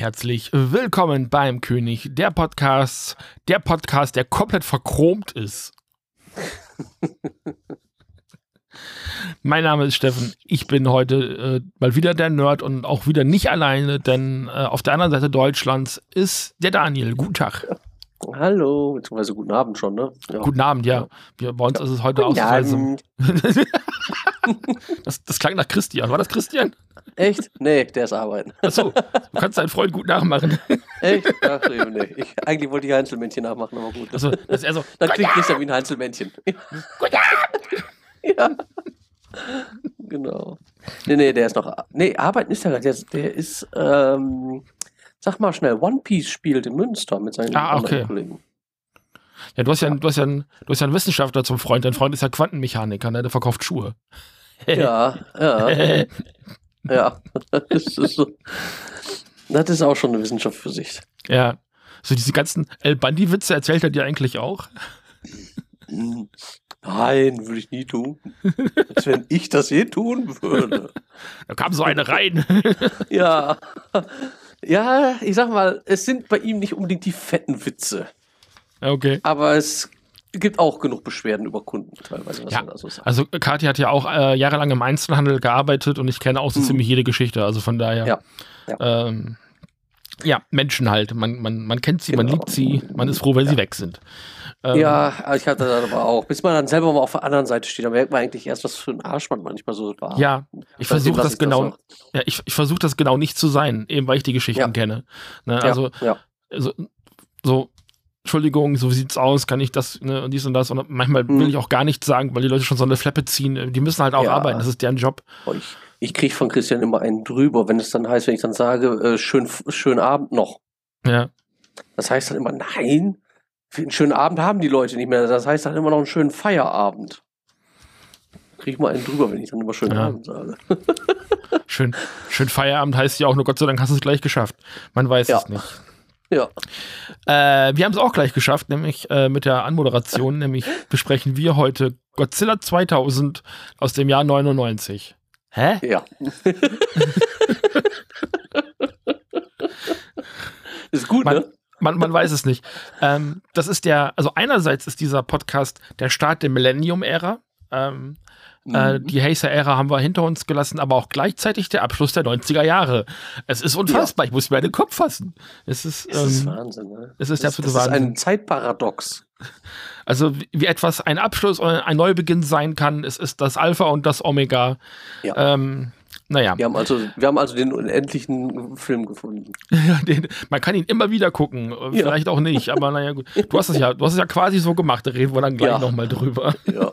herzlich willkommen beim König der Podcasts. Der Podcast, der komplett verchromt ist. mein Name ist Steffen. Ich bin heute äh, mal wieder der Nerd und auch wieder nicht alleine, denn äh, auf der anderen Seite Deutschlands ist der Daniel. Guten Tag. Hallo, beziehungsweise guten Abend schon, ne? Ja. Guten Abend, ja. Wir, bei uns ist es heute ausnahmsweise. Das, das klang nach Christian. War das Christian? Echt? Nee, der ist arbeiten. Achso, du kannst deinen Freund gut nachmachen. Echt? Ach, nee, nee. Ich, eigentlich wollte ich Heinzelmännchen nachmachen, aber gut. Also, das ist eher so. Dann klingt Christian wie ein Heinzelmännchen. Guten Abend! ja. Genau. Nee, nee, der ist noch. Nee, arbeiten ist er gerade. Der, ist- der ist, ähm, sag mal schnell, One Piece spielt in Münster mit seinen Ah, anderen okay. Kollegen. Ja, du hast ja, du hast ja, einen, du hast ja einen Wissenschaftler zum Freund. Dein Freund ist ja Quantenmechaniker, ne? Der verkauft Schuhe. Ja, ja, ja. Das ist, so. das ist auch schon eine Wissenschaft für sich. ja. So diese ganzen El Bandi-Witze erzählt er dir eigentlich auch? Nein, würde ich nie tun. Als wenn ich das je tun würde. Da kam so eine rein. Ja. Ja, ich sag mal, es sind bei ihm nicht unbedingt die fetten Witze. Okay. Aber es gibt auch genug Beschwerden über Kunden teilweise, was Ja, man da so sagt. Also Kathi hat ja auch äh, jahrelang im Einzelhandel gearbeitet und ich kenne auch so Mhm. ziemlich jede Geschichte. Also von daher. Ja, Ja, ähm, ja Menschen halt. Man, man, man kennt sie, man Genau. liebt sie, man ist froh, wenn sie weg sind. Ähm, Ja, ich hatte das aber auch. Bis man dann selber mal auf der anderen Seite steht, da merkt man eigentlich erst, was für ein Arsch man manchmal so war. Ja, ich versuche das genau, auch. ja, ich, ich versuche das genau nicht zu sein, eben weil ich die Geschichten kenne. Ne, also ja. so, so, Entschuldigung, so sieht's aus, kann ich das, ne, und dies und das. Und manchmal Mhm. will ich auch gar nichts sagen, weil die Leute schon so eine Fleppe ziehen. Die müssen halt auch Ja. arbeiten, das ist deren Job. Oh, Ich, ich kriege von Christian immer einen drüber, wenn es dann heißt, wenn ich dann sage, äh, schön, schönen Abend noch. Ja, Das heißt dann immer, nein, einen schönen Abend haben die Leute nicht mehr. Das heißt dann immer noch einen schönen Feierabend. Kriege ich mal einen drüber, wenn ich dann immer schönen Ja. Abend sage. schön, schön Feierabend heißt ja auch nur, Gott sei Dank hast du es gleich geschafft. Man weiß Ja. es nicht. Ja. Äh, wir haben es auch gleich geschafft, nämlich äh, mit der Anmoderation, nämlich besprechen wir heute Godzilla 2000 aus dem Jahr 99. Hä? Ja. ist gut, Man- ne? Man, man weiß es nicht. Ähm, das ist der, also einerseits ist dieser Podcast der Start der Millennium-Ära. Ähm, äh, Mhm. die Hazer-Ära haben wir hinter uns gelassen, aber auch gleichzeitig der Abschluss der 90er Jahre. Es ist unfassbar, ich muss mir den Kopf fassen. Es ist, Das ist ähm, Wahnsinn, ne? es ist das, absolute das ist Wahnsinn. ein Zeitparadox. also wie, etwas ein Abschluss oder ein Neubeginn sein kann, es ist das Alpha und das Omega. Ja. Ähm, naja, Wir haben also, wir haben also den unendlichen Film gefunden. Ja, den, man kann ihn immer wieder gucken, äh, Ja. vielleicht auch nicht, aber naja gut. Du hast es ja, du hast es ja quasi so gemacht, da reden wir dann gleich Ja. nochmal drüber. Ja.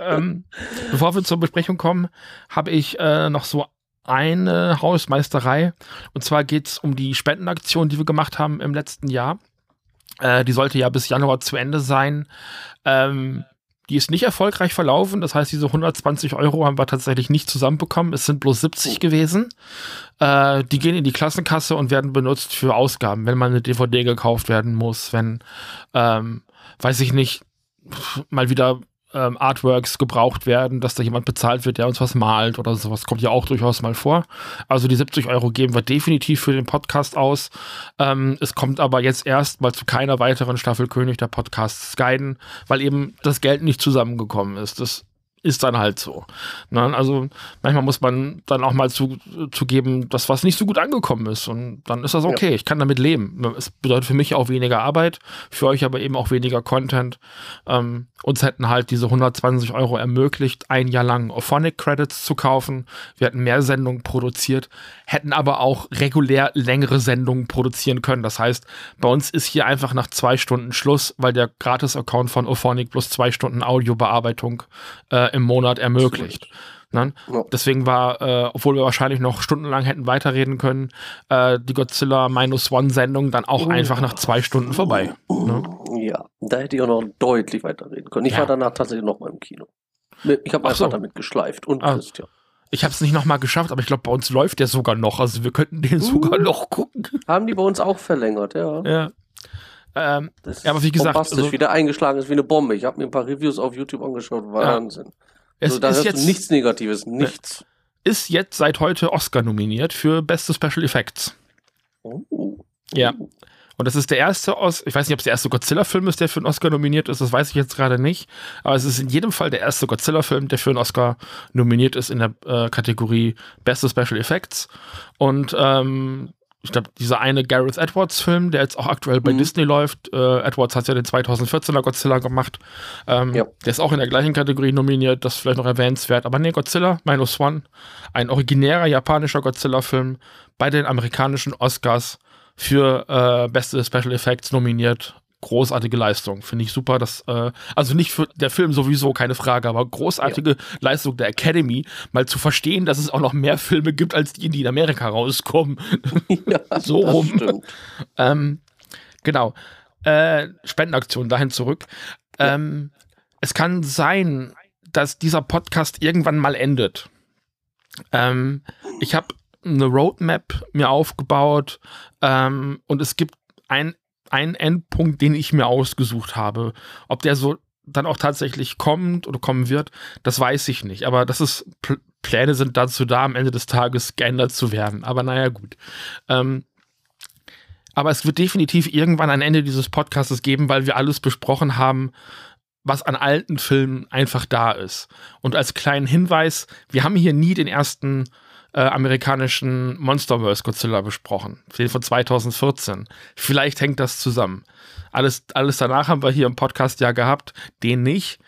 Ähm, bevor wir zur Besprechung kommen, habe ich äh, noch so eine Hausmeisterei. Und zwar geht es um die Spendenaktion, die wir gemacht haben im letzten Jahr. Äh, die sollte ja bis Januar zu Ende sein. Ähm, die ist nicht erfolgreich verlaufen. Das heißt, diese 120 Euro haben wir tatsächlich nicht zusammenbekommen. Es sind bloß 70 gewesen. Äh, die gehen in die Klassenkasse und werden benutzt für Ausgaben, wenn mal eine DVD gekauft werden muss, wenn, ähm, weiß ich nicht, mal wieder ähm, Artworks gebraucht werden, dass da jemand bezahlt wird, der uns was malt oder sowas. Kommt ja auch durchaus mal vor. Also die 70 Euro geben wir definitiv für den Podcast aus. Ähm, es kommt aber jetzt erst mal zu keiner weiteren Staffel König der Podcasts guiden, weil eben das Geld nicht zusammengekommen ist. Das ist dann halt so. Ne? Also manchmal muss man dann auch mal zu, zugeben, dass was nicht so gut angekommen ist. Und dann ist das Ja. okay. Ich kann damit leben. Es bedeutet für mich auch weniger Arbeit, für euch aber eben auch weniger Content. Ähm, uns hätten halt diese 120 Euro ermöglicht, ein Jahr lang Ophonic Credits zu kaufen. Wir hätten mehr Sendungen produziert, hätten aber auch regulär längere Sendungen produzieren können. Das heißt, bei uns ist hier einfach nach zwei Stunden Schluss, weil der Gratis-Account von Ophonic plus zwei Stunden Audiobearbeitung äh, im Monat ermöglicht. Ne? Ja. Deswegen war, äh, obwohl wir wahrscheinlich noch stundenlang hätten weiterreden können, äh, die Godzilla Minus One Sendung dann auch Oh. einfach nach zwei Stunden vorbei. Ne? Ja, da hätte ich auch noch deutlich weiterreden können. Ich Ja. war danach tatsächlich noch mal im Kino. Ich habe Ach einfach so. damit geschleift und Ah. Christian. Ich habe es nicht nochmal geschafft, aber ich glaube, bei uns läuft der sogar noch. Also wir könnten den sogar Uh. noch gucken. Haben die bei uns auch verlängert, ja. Ja. Ähm, Das Ja, aber wie gesagt, bombastisch, also- wieder eingeschlagen ist wie eine Bombe. Ich habe mir ein paar Reviews auf YouTube angeschaut. Wahnsinn. Es also, da ist jetzt nichts Negatives, nichts. ist jetzt seit heute Oscar nominiert für beste Special Effects. Oh. Ja. Und das ist der erste, Os ich weiß nicht, ob es der erste Godzilla-Film ist, der für einen Oscar nominiert ist, das weiß ich jetzt gerade nicht. Aber es ist in jedem Fall der erste Godzilla-Film, der für einen Oscar nominiert ist in der äh, Kategorie Beste Special Effects. Und ähm, ich glaube, dieser eine Gareth Edwards-Film, der jetzt auch aktuell bei Mhm. Disney läuft, äh, Edwards hat ja den 2014er Godzilla gemacht, ähm, Ja. der ist auch in der gleichen Kategorie nominiert, das ist vielleicht noch erwähnenswert. Aber nee, Godzilla, Minus One, ein originärer japanischer Godzilla-Film bei den amerikanischen Oscars für äh, beste Special Effects nominiert. Großartige Leistung, finde ich super. Dass, äh, also nicht für der Film sowieso, keine Frage, aber großartige Leistung der Academy, mal zu verstehen, dass es auch noch mehr Filme gibt, als die, die in Amerika rauskommen. Ja, So rum. Ähm, genau. Äh, Spendenaktion dahin zurück. Ähm, es kann sein, dass dieser Podcast irgendwann mal endet. Ähm, ich habe eine Roadmap mir aufgebaut ähm, und es gibt ein- einen Endpunkt, den ich mir ausgesucht habe. Ob der so dann auch tatsächlich kommt oder kommen wird, das weiß ich nicht. Aber das ist, Pl Pläne sind dazu da, am Ende des Tages geändert zu werden. Aber naja, gut. Ähm, aber es wird definitiv irgendwann ein Ende dieses Podcasts geben, weil wir alles besprochen haben, was an alten Filmen einfach da ist. Und als kleinen Hinweis, wir haben hier nie den ersten äh, amerikanischen Monsterverse Godzilla besprochen, den von 2014. Vielleicht hängt das zusammen. Alles, alles danach haben wir hier im Podcast ja gehabt, den nicht.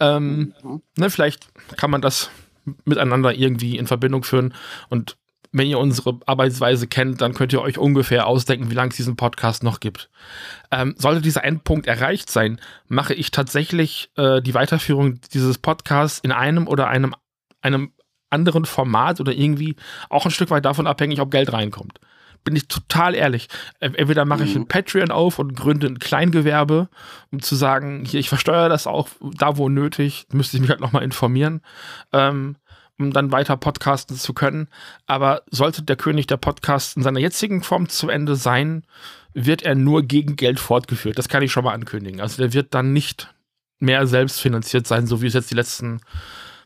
Ähm, Mhm. ne, vielleicht kann man das miteinander irgendwie in Verbindung führen. Und wenn ihr unsere Arbeitsweise kennt, dann könnt ihr euch ungefähr ausdenken, wie lange es diesen Podcast noch gibt. Ähm, sollte dieser Endpunkt erreicht sein, mache ich tatsächlich äh, die Weiterführung dieses Podcasts in einem oder einem, einem anderen Format oder irgendwie auch ein Stück weit davon abhängig, ob Geld reinkommt. Bin ich total ehrlich. Äh, Entweder mache ich Mhm. ein Patreon auf und gründe ein Kleingewerbe, um zu sagen, hier, ich versteuere das auch da, wo nötig. Müsste ich mich halt nochmal informieren, ähm, um dann weiter podcasten zu können. Aber sollte der König der Podcasts in seiner jetzigen Form zu Ende sein, wird er nur gegen Geld fortgeführt. Das kann ich schon mal ankündigen. Also der wird dann nicht mehr selbstfinanziert sein, so wie es jetzt die letzten,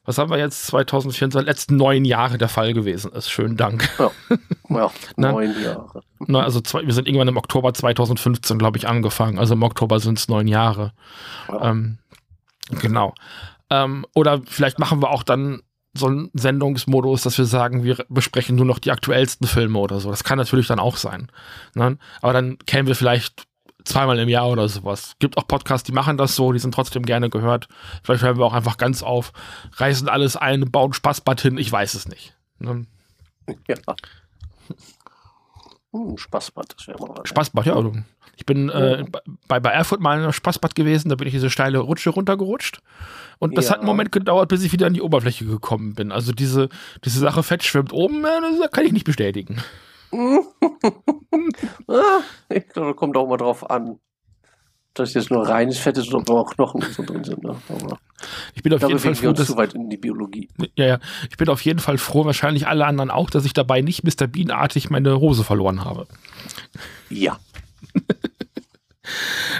was haben wir jetzt, 2024, letzten neun Jahre der Fall gewesen ist. Schönen Dank. Ja, Na? neun Jahre. Na, also zwei, wir sind irgendwann im Oktober 2015, glaube ich, angefangen. Also im Oktober sind es neun Jahre. Ja. Ähm, genau. Ähm, oder vielleicht machen wir auch dann so einen Sendungsmodus, dass wir sagen, wir besprechen nur noch die aktuellsten Filme oder so. Das kann natürlich dann auch sein. Ne? Aber dann kennen wir vielleicht zweimal im Jahr oder sowas. Gibt auch Podcasts, die machen das so, die sind trotzdem gerne gehört. Vielleicht hören wir auch einfach ganz auf, reißen alles ein, bauen Spaßbad hin, ich weiß es nicht. Ne? Ja. Hm, Spaßbad, das wäre mal was. Spaßbad, ja. Also ich bin äh, bei, bei Erfurt mal in einem Spaßbad gewesen, da bin ich diese steile Rutsche runtergerutscht. Und das Ja. hat einen Moment gedauert, bis ich wieder an die Oberfläche gekommen bin. Also diese, diese Sache Fett schwimmt oben, äh, das kann ich nicht bestätigen. Ah, ich glaube, da kommt auch mal drauf an. Dass jetzt nur reines Fett ist oder auch Knochen und so drin sind. Ne? Ich bin auf jeden Fall froh, dass, zu weit in die Biologie. ja, ja, ich bin auf jeden Fall froh, wahrscheinlich alle anderen auch, dass ich dabei nicht Mr. Bean-artig meine Hose verloren habe. Ja.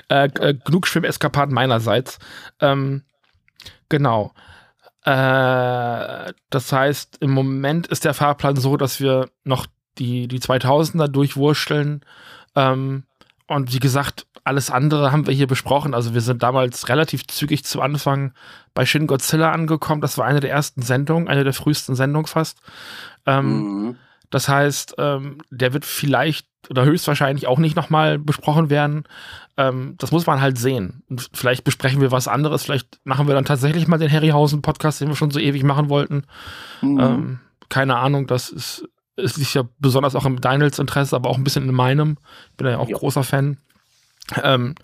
Äh, äh, genug Schwimmeskapaden meinerseits. Ähm, genau. Äh, das heißt, im Moment ist der Fahrplan so, dass wir noch die, die 2000er durchwurschteln. Ähm, und wie gesagt, alles andere haben wir hier besprochen. Also wir sind damals relativ zügig zu Anfang bei Shin Godzilla angekommen. Das war eine der ersten Sendungen, eine der frühesten Sendungen fast. Ähm, Mhm. das heißt, ähm, der wird vielleicht oder höchstwahrscheinlich auch nicht nochmal besprochen werden. Ähm, das muss man halt sehen. Und vielleicht besprechen wir was anderes. Vielleicht machen wir dann tatsächlich mal den Harryhausen-Podcast, den wir schon so ewig machen wollten. Mhm. Ähm, keine Ahnung, das ist, ist ja besonders auch im Daniels Interesse, aber auch ein bisschen in meinem. Ich bin ja auch Ja. großer Fan. Ähm,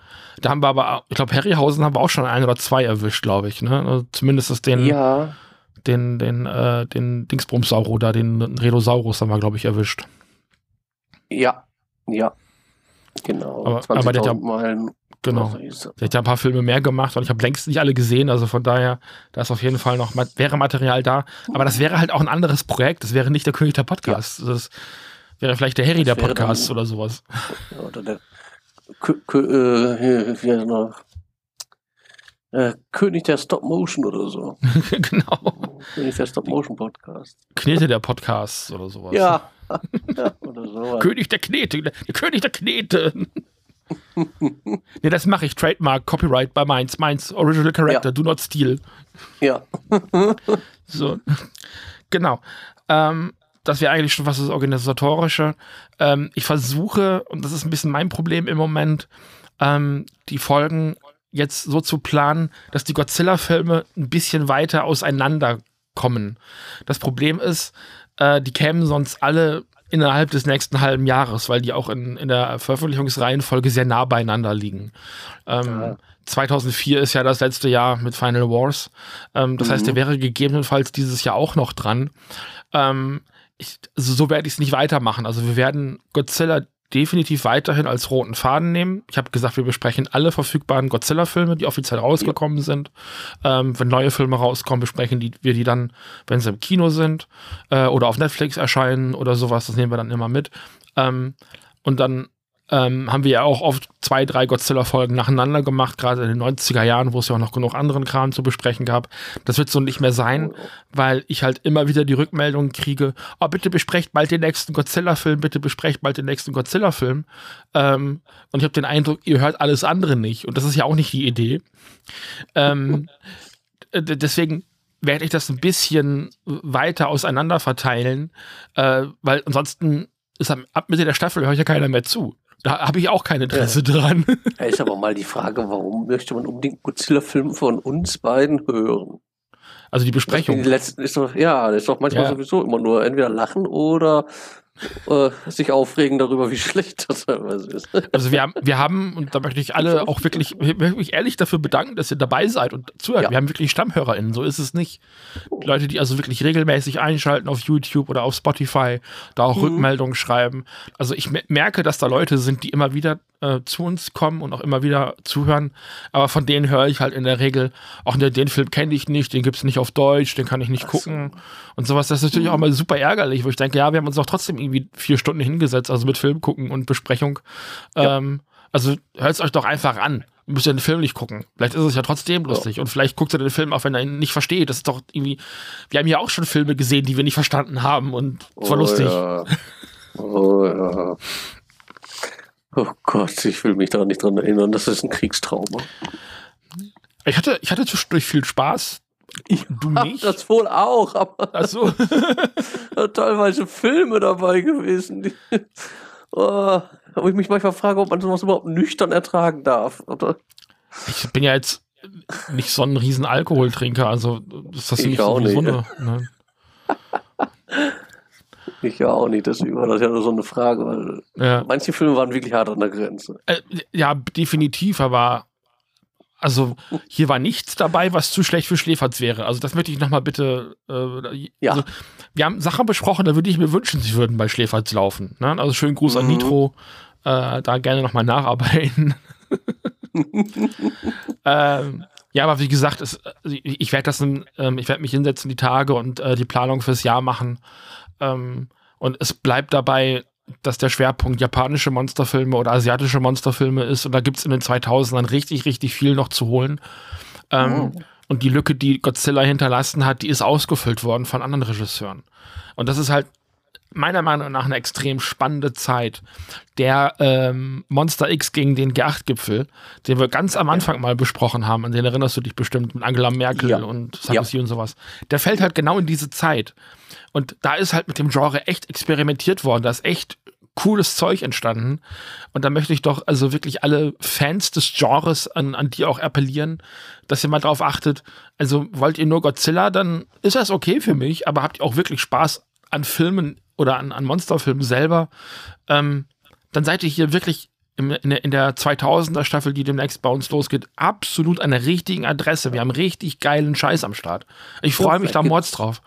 da haben wir aber, ich glaube, Harryhausen haben wir auch schon ein oder zwei erwischt, glaube ich. Ne? Also zumindest das den, ja, den, den, äh, den Dingsbumsauro da, den Redosaurus haben wir, glaube ich, erwischt. ja, ja. Genau. Aber- aber der hat ja- 20.000 Meilen. Genau. Der hat ja ein paar Filme mehr gemacht und ich habe längst nicht alle gesehen, also von daher, da ist auf jeden Fall noch, wäre Material da. Aber das wäre halt auch ein anderes Projekt, das wäre nicht der König der Podcast. Das wäre vielleicht der Harry Das der Podcast dann- oder sowas. Ja, oder der Kö Kö äh, hier, er noch? Äh, König der Stop Motion oder so. genau. König der Stop Motion Podcast. Knete der Podcast oder sowas. Ja, ja so König der Knete, der König der Knete. nee, das mache ich. Trademark, Copyright bei Mainz. Mainz, Original Character, ja. do not steal. Ja. so. Genau. Ähm, das wäre eigentlich schon was das Organisatorische. Ähm, ich versuche, und das ist ein bisschen mein Problem im Moment, ähm, die Folgen jetzt so zu planen, dass die Godzilla-Filme ein bisschen weiter auseinander kommen. Das Problem ist, äh, die kämen sonst alle innerhalb des nächsten halben Jahres, weil die auch in, in der Veröffentlichungsreihenfolge sehr nah beieinander liegen. Ähm, ja. 2004 ist ja das letzte Jahr mit Final Wars. Ähm, das mhm. heißt, der wäre gegebenenfalls dieses Jahr auch noch dran. Ähm, ich, also so werde ich es nicht weitermachen. Also wir werden Godzilla definitiv weiterhin als roten Faden nehmen. Ich habe gesagt, wir besprechen alle verfügbaren Godzilla-Filme, die offiziell rausgekommen ja. sind. Ähm, wenn neue Filme rauskommen, besprechen die, wir die dann, wenn sie im Kino sind äh, oder auf Netflix erscheinen oder sowas. Das nehmen wir dann immer mit. Ähm, und dann ähm, haben wir ja auch oft zwei, drei Godzilla-Folgen nacheinander gemacht, gerade in den 90er Jahren, wo es ja auch noch genug anderen Kram zu besprechen gab. Das wird so nicht mehr sein, weil ich halt immer wieder die Rückmeldungen kriege, oh, bitte besprecht bald den nächsten Godzilla-Film, bitte besprecht bald den nächsten Godzilla-Film. Ähm, und ich habe den Eindruck, ihr hört alles andere nicht. Und das ist ja auch nicht die Idee. Ähm, deswegen werde ich das ein bisschen weiter auseinander verteilen, äh, weil ansonsten ist ab Mitte der Staffel höre ich ja keiner mehr zu. Da habe ich auch kein Interesse ja. dran. Ja, ist aber mal die Frage, warum möchte man unbedingt Godzilla-Film von uns beiden hören? Also die Besprechung. Die letzten ist doch, ja, das ist doch manchmal ja. sowieso immer nur entweder lachen oder äh, sich aufregen darüber, wie schlecht das teilweise ist. Also wir haben, wir haben, und da möchte ich alle auch wirklich, wirklich ehrlich dafür bedanken, dass ihr dabei seid und zuhört. Ja. Wir haben wirklich StammhörerInnen, so ist es nicht. Die Leute, die also wirklich regelmäßig einschalten auf YouTube oder auf Spotify, da auch mhm. Rückmeldungen schreiben. Also ich merke, dass da Leute sind, die immer wieder äh, zu uns kommen und auch immer wieder zuhören. Aber von denen höre ich halt in der Regel, auch den, den Film kenne ich nicht, den gibt es nicht auf Deutsch, den kann ich nicht Ach gucken und sowas. Das ist natürlich mhm. auch mal super ärgerlich, wo ich denke, ja, wir haben uns doch trotzdem irgendwie vier Stunden hingesetzt, also mit Film gucken und Besprechung. Ja. Ähm, also hört es euch doch einfach an. Ihr müsst ja den Film nicht gucken. Vielleicht ist es ja trotzdem lustig. Ja. Und vielleicht guckt ihr den Film auch, wenn er ihn nicht versteht. Das ist doch irgendwie. Wir haben ja auch schon Filme gesehen, die wir nicht verstanden haben. Und es war oh, lustig. Ja. Oh ja. Oh Gott, ich will mich da nicht dran erinnern. Das ist ein Kriegstrauma. Ich hatte, ich hatte zwischendurch viel Spaß. Ich, du nicht? Das wohl auch, aber. Ach so. teilweise Filme dabei gewesen. oh, wo ich mich manchmal frage, ob man sowas überhaupt nüchtern ertragen darf. Oder? Ich bin ja jetzt nicht so ein riesen Alkoholtrinker, also ist das ich nicht so, so eine. Ne? Ich ja auch nicht, deswegen war das ja nur so eine Frage, weil ja. manche Filme waren wirklich hart an der Grenze. Äh, ja, definitiv, aber also hier war nichts dabei, was zu schlecht für Schläferz wäre. Also das möchte ich nochmal bitte. Äh, ja. Also, wir haben Sachen besprochen, da würde ich mir wünschen, sie würden bei Schläferz laufen. Ne? Also schönen Gruß mhm. an Nitro. Äh, da gerne nochmal nacharbeiten. ähm, ja, aber wie gesagt, es, also ich, werde das, ähm, ich werde mich hinsetzen die Tage und äh, die Planung fürs Jahr machen. Ähm, und es bleibt dabei, dass der Schwerpunkt japanische Monsterfilme oder asiatische Monsterfilme ist. Und da gibt es in den 2000ern richtig, richtig viel noch zu holen. Ähm, oh. Und die Lücke, die Godzilla hinterlassen hat, die ist ausgefüllt worden von anderen Regisseuren. Und das ist halt meiner Meinung nach eine extrem spannende Zeit. Der ähm, Monster X gegen den G8-Gipfel, den wir ganz am Anfang mal besprochen haben, an den erinnerst du dich bestimmt mit Angela Merkel ja. und Sarkozy ja. und sowas. Der fällt halt genau in diese Zeit. Und da ist halt mit dem Genre echt experimentiert worden. Da ist echt cooles Zeug entstanden. Und da möchte ich doch also wirklich alle Fans des Genres an, an die auch appellieren, dass ihr mal drauf achtet. Also wollt ihr nur Godzilla, dann ist das okay für mich, aber habt ihr auch wirklich Spaß an Filmen oder an, an Monsterfilmen selber, ähm, dann seid ihr hier wirklich in, der, in der 2000er Staffel, die demnächst bei uns losgeht, absolut an der richtigen Adresse. Wir haben richtig geilen Scheiß am Start. Ich freue ja, mich da mords drauf.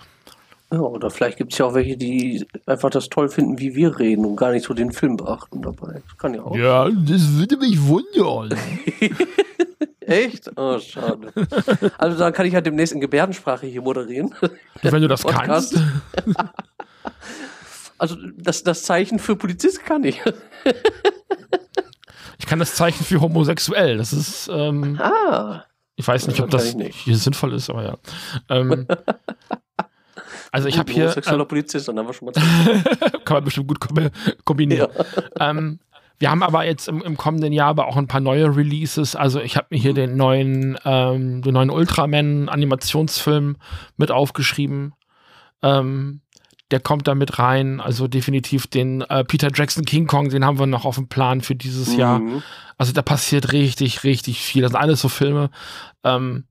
Ja, oder vielleicht gibt es ja auch welche, die einfach das toll finden, wie wir reden und gar nicht so den Film beachten dabei. Das kann ja auch. Ja, das würde mich wundern. Echt? Oh, schade. Also dann kann ich halt demnächst in Gebärdensprache hier moderieren. Wenn du das Podcast. kannst. Also das, das Zeichen für Polizist kann ich. ich kann das Zeichen für homosexuell. Das ist. Ähm, ah. Ich weiß nicht, ob das nicht. hier sinnvoll ist, aber ja. Ähm, Also ich habe hier. Sexueller äh, Polizist, dann haben wir schon mal. kann man bestimmt gut kombinieren. Ja. Ähm, wir haben aber jetzt im, im, kommenden Jahr aber auch ein paar neue Releases. Also ich habe mir hier den neuen, ähm, den neuen Ultraman-Animationsfilm mit aufgeschrieben. Ähm, der kommt da mit rein. Also definitiv den äh, Peter Jackson King Kong, den haben wir noch auf dem Plan für dieses mhm. Jahr. Also da passiert richtig, richtig viel. Das sind alles so Filme. Ähm,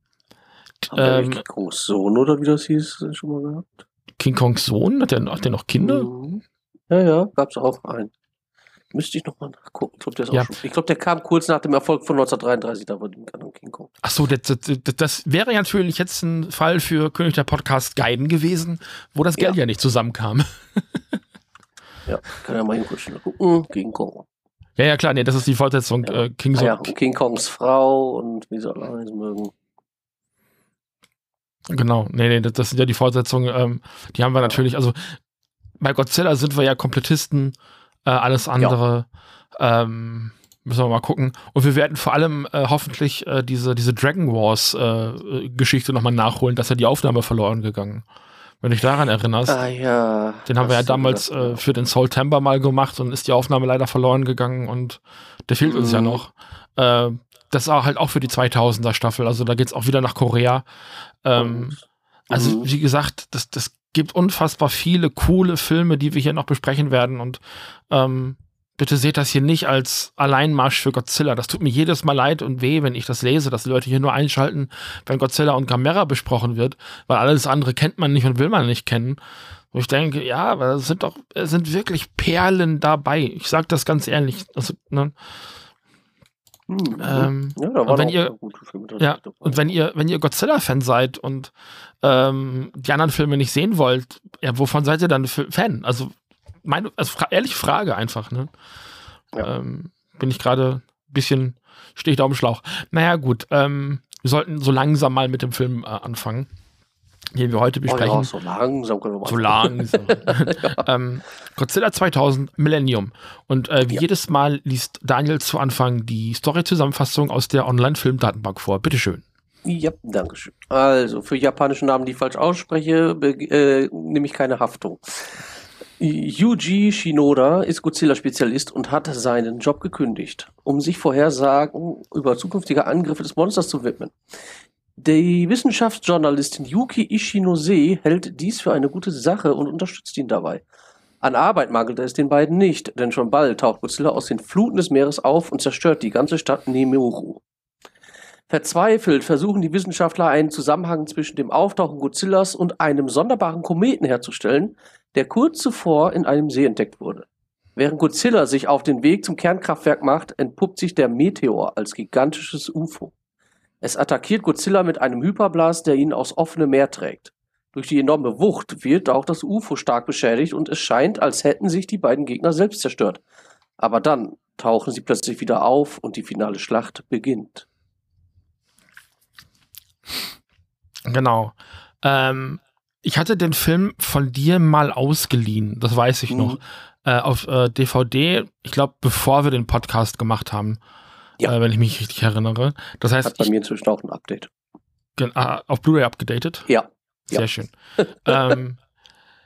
ähm, King Kongs Sohn oder wie das hieß, schon mal gehabt? King Kongs Sohn? Hat der, hat der noch Kinder? Mhm. Ja, ja, gab es auch einen. Müsste ich nochmal nachgucken. Ich glaube, ja. glaub, der kam kurz nach dem Erfolg von 1933, da war King Kong. Achso, das, das, das, wäre natürlich jetzt ein Fall für König der Podcast Guiden gewesen, wo das Geld ja, ja nicht zusammenkam. ja, kann ja mal kurz gucken. King Kong. Ja, ja, klar, nee, das ist die Fortsetzung. Ja. Äh, King, ah, ja, King Kongs Frau und wie soll er mögen. Genau, nee, nee, das sind ja die Fortsetzungen. Ähm, die haben wir natürlich, also bei Godzilla sind wir ja Komplettisten äh, alles andere ja. ähm, müssen wir mal gucken. Und wir werden vor allem äh, hoffentlich äh, diese, diese Dragon Wars äh, Geschichte nochmal nachholen, dass ja die Aufnahme verloren gegangen. Wenn du dich daran erinnerst. Ah, ja. Den haben wir ja damals äh, für den Soul Timber mal gemacht und ist die Aufnahme leider verloren gegangen und der fehlt mhm. uns ja mhm. noch. Äh, das war halt auch für die 2000er Staffel. Also da geht es auch wieder nach Korea. Ähm, also, mhm. wie gesagt, das, das gibt unfassbar viele coole Filme, die wir hier noch besprechen werden. Und ähm, bitte seht das hier nicht als Alleinmarsch für Godzilla. Das tut mir jedes Mal leid und weh, wenn ich das lese, dass die Leute hier nur einschalten, wenn Godzilla und Gamera besprochen wird, weil alles andere kennt man nicht und will man nicht kennen. Wo ich denke, ja, aber es sind doch, es sind wirklich Perlen dabei. Ich sag das ganz ehrlich. Also, ne? Hm, ähm, ja, da und wenn ihr, ja, und wenn ihr, wenn ihr Godzilla-Fan seid und ähm, die anderen Filme nicht sehen wollt, ja, wovon seid ihr dann Fan? Also, meine, also fra ehrliche Frage einfach, ne? Ja. Ähm, bin ich gerade ein bisschen, stehe ich da auf dem Schlauch. Naja, gut, ähm, wir sollten so langsam mal mit dem Film äh, anfangen den wir heute besprechen. Oh ja, so langsam können wir mal. So langsam. ähm, Godzilla 2000 Millennium. Und äh, wie ja. jedes Mal liest Daniel zu Anfang die Story-Zusammenfassung aus der Online-Film-Datenbank vor. Bitteschön. Ja, danke schön. Also, für japanische Namen, die ich falsch ausspreche, äh, nehme ich keine Haftung. Yuji Shinoda ist Godzilla-Spezialist und hat seinen Job gekündigt, um sich Vorhersagen über zukünftige Angriffe des Monsters zu widmen. Die Wissenschaftsjournalistin Yuki Ishinose hält dies für eine gute Sache und unterstützt ihn dabei. An Arbeit mangelt es den beiden nicht, denn schon bald taucht Godzilla aus den Fluten des Meeres auf und zerstört die ganze Stadt Nemuru. Verzweifelt versuchen die Wissenschaftler einen Zusammenhang zwischen dem Auftauchen Godzillas und einem sonderbaren Kometen herzustellen, der kurz zuvor in einem See entdeckt wurde. Während Godzilla sich auf den Weg zum Kernkraftwerk macht, entpuppt sich der Meteor als gigantisches UFO. Es attackiert Godzilla mit einem Hyperblast, der ihn aufs offene Meer trägt. Durch die enorme Wucht wird auch das UFO stark beschädigt und es scheint, als hätten sich die beiden Gegner selbst zerstört. Aber dann tauchen sie plötzlich wieder auf und die finale Schlacht beginnt. Genau. Ähm, ich hatte den Film von dir mal ausgeliehen, das weiß ich mhm. noch, äh, auf äh, DVD, ich glaube, bevor wir den Podcast gemacht haben ja. äh, wenn ich mich richtig erinnere. Das heißt, hat bei ich, mir inzwischen auch ein Update. Ah, auf Blu-ray abgedatet? Ja. Sehr ja. schön. ähm,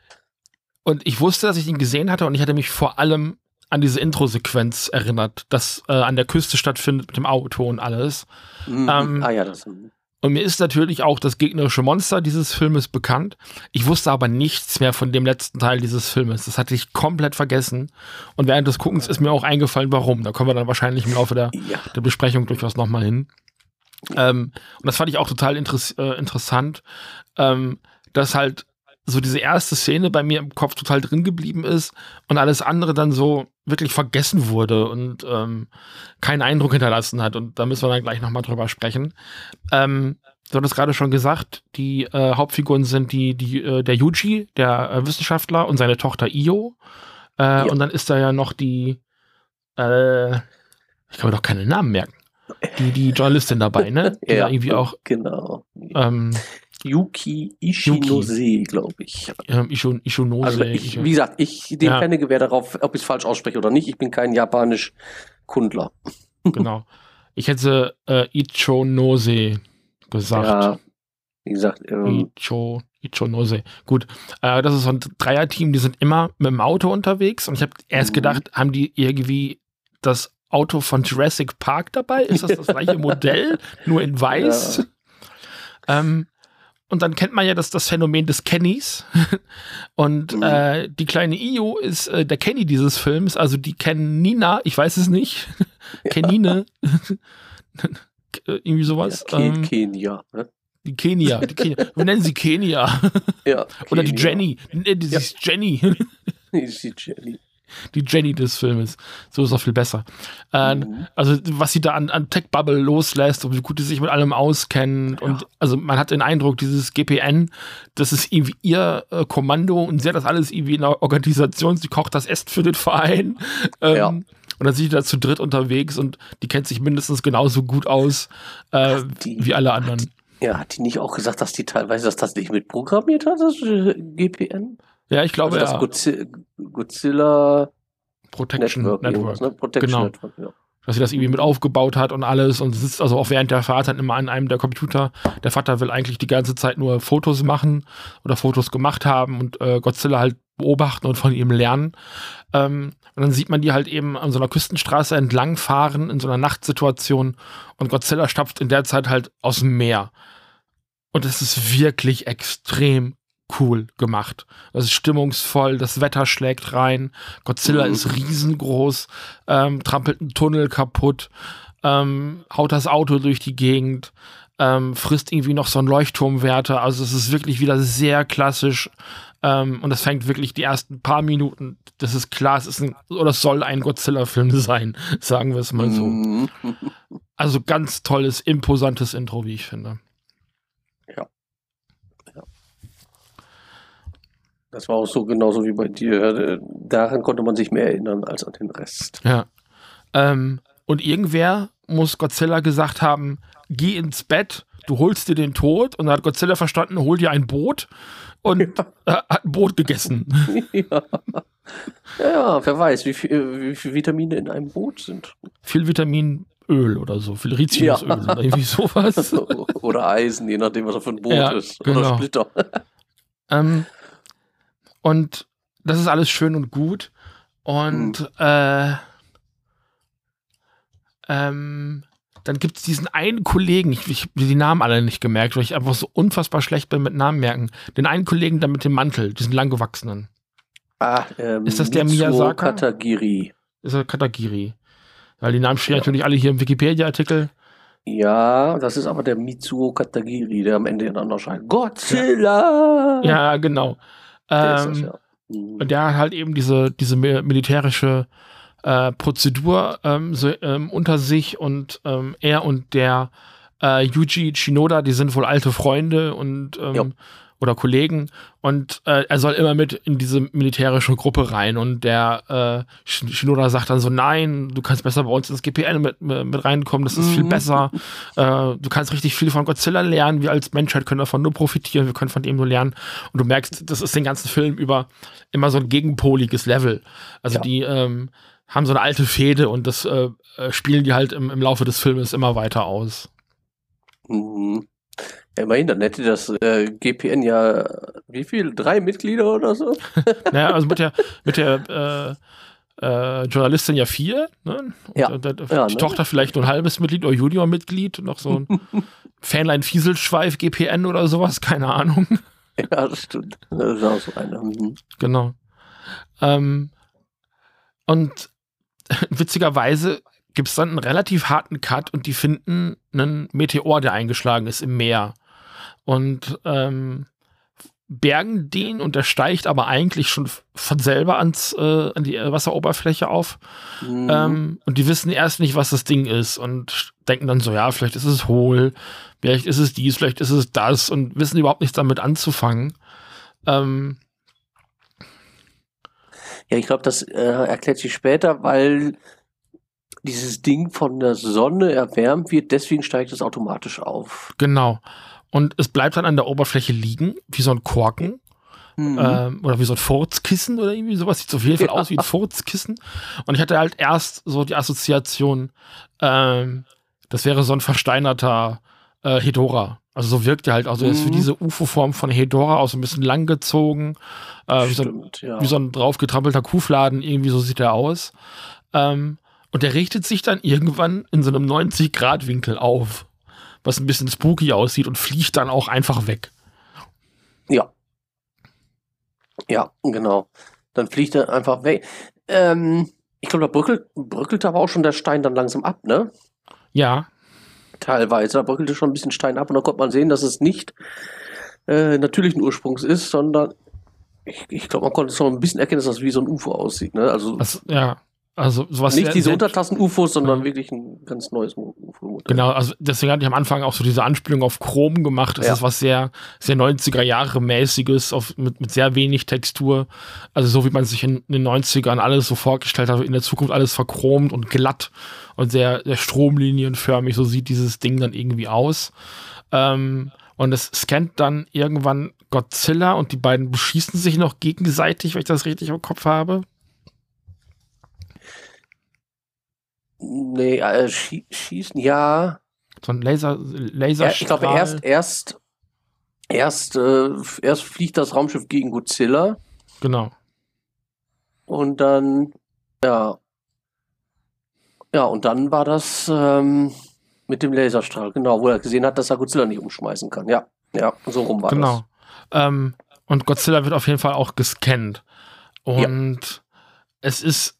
und ich wusste, dass ich ihn gesehen hatte und ich hatte mich vor allem an diese Intro-Sequenz erinnert, das äh, an der Küste stattfindet mit dem Auto und alles. Mhm. Ähm, ah ja, das. Und mir ist natürlich auch das gegnerische Monster dieses Filmes bekannt. Ich wusste aber nichts mehr von dem letzten Teil dieses Filmes. Das hatte ich komplett vergessen. Und während des Guckens ist mir auch eingefallen, warum. Da kommen wir dann wahrscheinlich im Laufe der, ja. der Besprechung durchaus nochmal hin. Ähm, und das fand ich auch total interess äh, interessant, ähm, dass halt so diese erste Szene bei mir im Kopf total drin geblieben ist und alles andere dann so wirklich vergessen wurde und ähm, keinen Eindruck hinterlassen hat. Und da müssen wir dann gleich nochmal drüber sprechen. Ähm, du hattest gerade schon gesagt, die äh, Hauptfiguren sind die, die, äh, der Yuji, der äh, Wissenschaftler und seine Tochter Io. Äh, ja. Und dann ist da ja noch die, äh, ich kann mir doch keine Namen merken. Die, die Journalistin dabei, ne? Die ja, irgendwie auch. Genau. Ähm, Yuki Ishinose, glaube ich. Ja, Ishon, Ishonose. Also ich, wie gesagt, ich dem ja. keine Gewähr darauf, ob ich es falsch ausspreche oder nicht. Ich bin kein japanisch Kundler. genau. Ich hätte äh, Ichonose gesagt. Ja, wie gesagt. Ähm, Icho, Ichonose. Gut. Äh, das ist so ein Dreierteam, die sind immer mit dem Auto unterwegs und ich habe erst Mhm. gedacht, haben die irgendwie das Auto von Jurassic Park dabei? Ist das das gleiche Modell, nur in weiß? Ähm, und dann kennt man ja das, das Phänomen des Kennys. Und Mhm. äh, die kleine Io ist äh, der Kenny dieses Films. Also die kennen Nina, ich weiß es nicht. Kenine. Äh, Irgendwie sowas. Ja, Ke ähm, Kenia. Ne? die Kenia. Die Kenia. Wir nennen sie Kenia. Ja, Oder die. Jenny. Nee, die Ja. ist Jenny. Die ist die Jenny. Die Jenny des Filmes. So ist auch viel besser. Äh, Mhm. Also, was sie da an, an Tech-Bubble loslässt und wie gut sie sich mit allem auskennen. Ja. Und also man hat den Eindruck, dieses GPN, das ist irgendwie ihr äh, Kommando und sie hat das alles irgendwie in der Organisation. Sie kocht das Essen für den Verein. Ähm, Ja. Und dann sind die da zu dritt unterwegs und die kennt sich mindestens genauso gut aus äh, Die- wie alle anderen. Ja, hat die nicht auch gesagt, dass die teilweise dass das nicht mitprogrammiert hat, das äh, GPN? Ja, ich glaube, also das ja. Godzilla, Godzilla Protection Network, Network. ne? Protection Genau. Network, ja. dass sie das irgendwie mit aufgebaut hat und alles und sitzt also auch während der Fahrt dann immer an einem der Computer. Der Vater will eigentlich die ganze Zeit nur Fotos machen oder Fotos gemacht haben und äh, Godzilla halt beobachten und von ihm lernen. Ähm, und dann sieht man die halt eben an so einer Küstenstraße entlangfahren in so einer Nachtsituation und Godzilla stapft in der Zeit halt aus dem Meer. Und es ist wirklich extrem cool gemacht. Das ist stimmungsvoll, das Wetter schlägt rein, Godzilla Mhm. ist riesengroß, ähm, trampelt einen Tunnel kaputt, ähm, haut das Auto durch die Gegend, ähm, frisst irgendwie noch so einen Leuchtturmwärter. Also es ist wirklich wieder sehr klassisch. Ähm, und das fängt wirklich die ersten paar Minuten. Das ist klar, es ist ein, oder es soll ein Godzilla-Film sein, sagen wir es mal so. Mhm. Also ganz tolles, imposantes Intro, wie ich finde. Das war auch so genauso wie bei dir. Äh, Daran konnte man sich mehr erinnern als an den Rest. Ja. Ähm, und irgendwer muss Godzilla gesagt haben, geh ins Bett, du holst dir den Tod. Und dann hat Godzilla verstanden, hol dir ein Boot und äh, hat ein Boot gegessen. ja. ja, wer weiß, wie viel, wie viel Vitamine in einem Boot sind. Viel Vitaminöl oder so, viel Rizinusöl Ja. oder irgendwie sowas. Oder Eisen, je nachdem, was er für ein Boot Ja, ist. genau. Oder Splitter. ähm, und das ist alles schön und gut. Und äh, ähm, dann gibt es diesen einen Kollegen, ich, ich habe die Namen alle nicht gemerkt, weil ich einfach so unfassbar schlecht bin mit Namen merken. Den einen Kollegen da mit dem Mantel, diesen langgewachsenen. Ah, ähm, Ist das der Mitsuo? Katagiri. Das ist der Katagiri. Weil die Namen stehen natürlich alle hier im Wikipedia-Artikel. Ja, das ist aber der Mitsuo Katagiri, der am Ende dann erscheint. Godzilla! Ja, genau. Der ist das, Ähm, ja. Mhm. Und der hat halt eben diese, diese mi- militärische äh, Prozedur ähm, so, ähm, unter sich und ähm, er und der äh, Yuji Shinoda, die sind wohl alte Freunde und ähm. Oder Kollegen und äh, er soll immer mit in diese militärische Gruppe rein und der äh, Sh- Shinoda sagt dann so, nein, du kannst besser bei uns ins GPN mit, mit reinkommen, das ist viel Mhm. besser, äh, du kannst richtig viel von Godzilla lernen, wir als Menschheit können davon nur profitieren, wir können von dem nur lernen und du merkst, das ist den ganzen Film über immer so ein gegenpoliges Level, also Ja. die ähm, haben so eine alte Fehde und das äh, äh, spielen die halt im, im Laufe des Filmes immer weiter aus. Mhm. Immerhin, dann hätte das äh, GPN ja, wie viel? Drei Mitglieder oder so? Naja, also mit der, mit der äh, äh, Journalistin ja vier, ne? Und Ja. der- Ja, die ne? Tochter vielleicht nur ein halbes Mitglied oder Junior-Mitglied, noch so ein Fanlein Fieselschweif GPN oder sowas, keine Ahnung. Ja, das stimmt. Das ist auch so einer. Mhm. genau. Ähm, und witzigerweise gibt es dann einen relativ harten Cut und die finden einen Meteor, der eingeschlagen ist im Meer. Und ähm, bergen den und der steigt aber eigentlich schon von selber ans, äh, an die äh, Wasseroberfläche auf. Mhm. Ähm, und die wissen erst nicht, was das Ding ist und denken dann so, ja, vielleicht ist es hohl, vielleicht ist es dies, vielleicht ist es das und wissen überhaupt nichts damit anzufangen. Ähm, Ja, ich glaube, das äh, erklärt sich später, weil dieses Ding von der Sonne erwärmt wird, deswegen steigt es automatisch auf. genau. Und es bleibt dann an der Oberfläche liegen, wie so ein Korken. Mhm. ähm, oder wie so ein Furzkissen oder irgendwie sowas. Sieht auf jeden Fall Ja. aus wie ein Furzkissen. Und ich hatte halt erst so die Assoziation, ähm, das wäre so ein versteinerter äh, Hedora. Also so wirkt er halt, also er ist für Mhm. diese UFO-Form von Hedora auch so ein bisschen langgezogen, äh, wie, so ein, Stimmt, ja. wie so ein draufgetrampelter Kuhfladen, irgendwie so sieht er aus. Ähm, und der richtet sich dann irgendwann in so einem 90-Grad-Winkel auf, was ein bisschen spooky aussieht und fliegt dann auch einfach weg. Ja. Ja, genau. Dann fliegt er einfach weg. Ähm, ich glaube, da bröckelt, bröckelt aber auch schon der Stein dann langsam ab, ne? Ja, Teilweise. Da bröckelte schon ein bisschen Stein ab und dann konnte man sehen, dass es nicht äh, natürlichen Ursprungs ist, sondern ich, ich glaube, man konnte schon ein bisschen erkennen, dass das wie so ein UFO aussieht. Ne? Also das, ja. Also sowas nicht diese Untertassen-UFOs, sondern Mhm. wirklich ein ganz neues UFO-Modell. Genau, also deswegen hatte ich am Anfang auch so diese Anspielung auf Chrom gemacht. Das Ja. ist was sehr, sehr 90er Jahre mäßiges, auf, mit, mit sehr wenig Textur. Also so wie man sich in, den 90ern alles so vorgestellt hat, in der Zukunft alles verchromt und glatt und sehr, sehr stromlinienförmig. So sieht dieses Ding dann irgendwie aus. Ähm, und es scannt dann irgendwann Godzilla und die beiden beschießen sich noch gegenseitig, wenn ich das richtig im Kopf habe. Nee, äh, schie schießen, ja. So ein Laser, ja Laserstrahl. ich glaube, erst, erst, erst, äh, erst fliegt das Raumschiff gegen Godzilla Genau. und dann, ja. Ja, und dann war das ähm, mit dem Laserstrahl, genau, wo er gesehen hat, dass er Godzilla nicht umschmeißen kann. Ja, ja, so rum war Genau. Ähm, und Godzilla wird auf jeden Fall auch gescannt. Und es ist.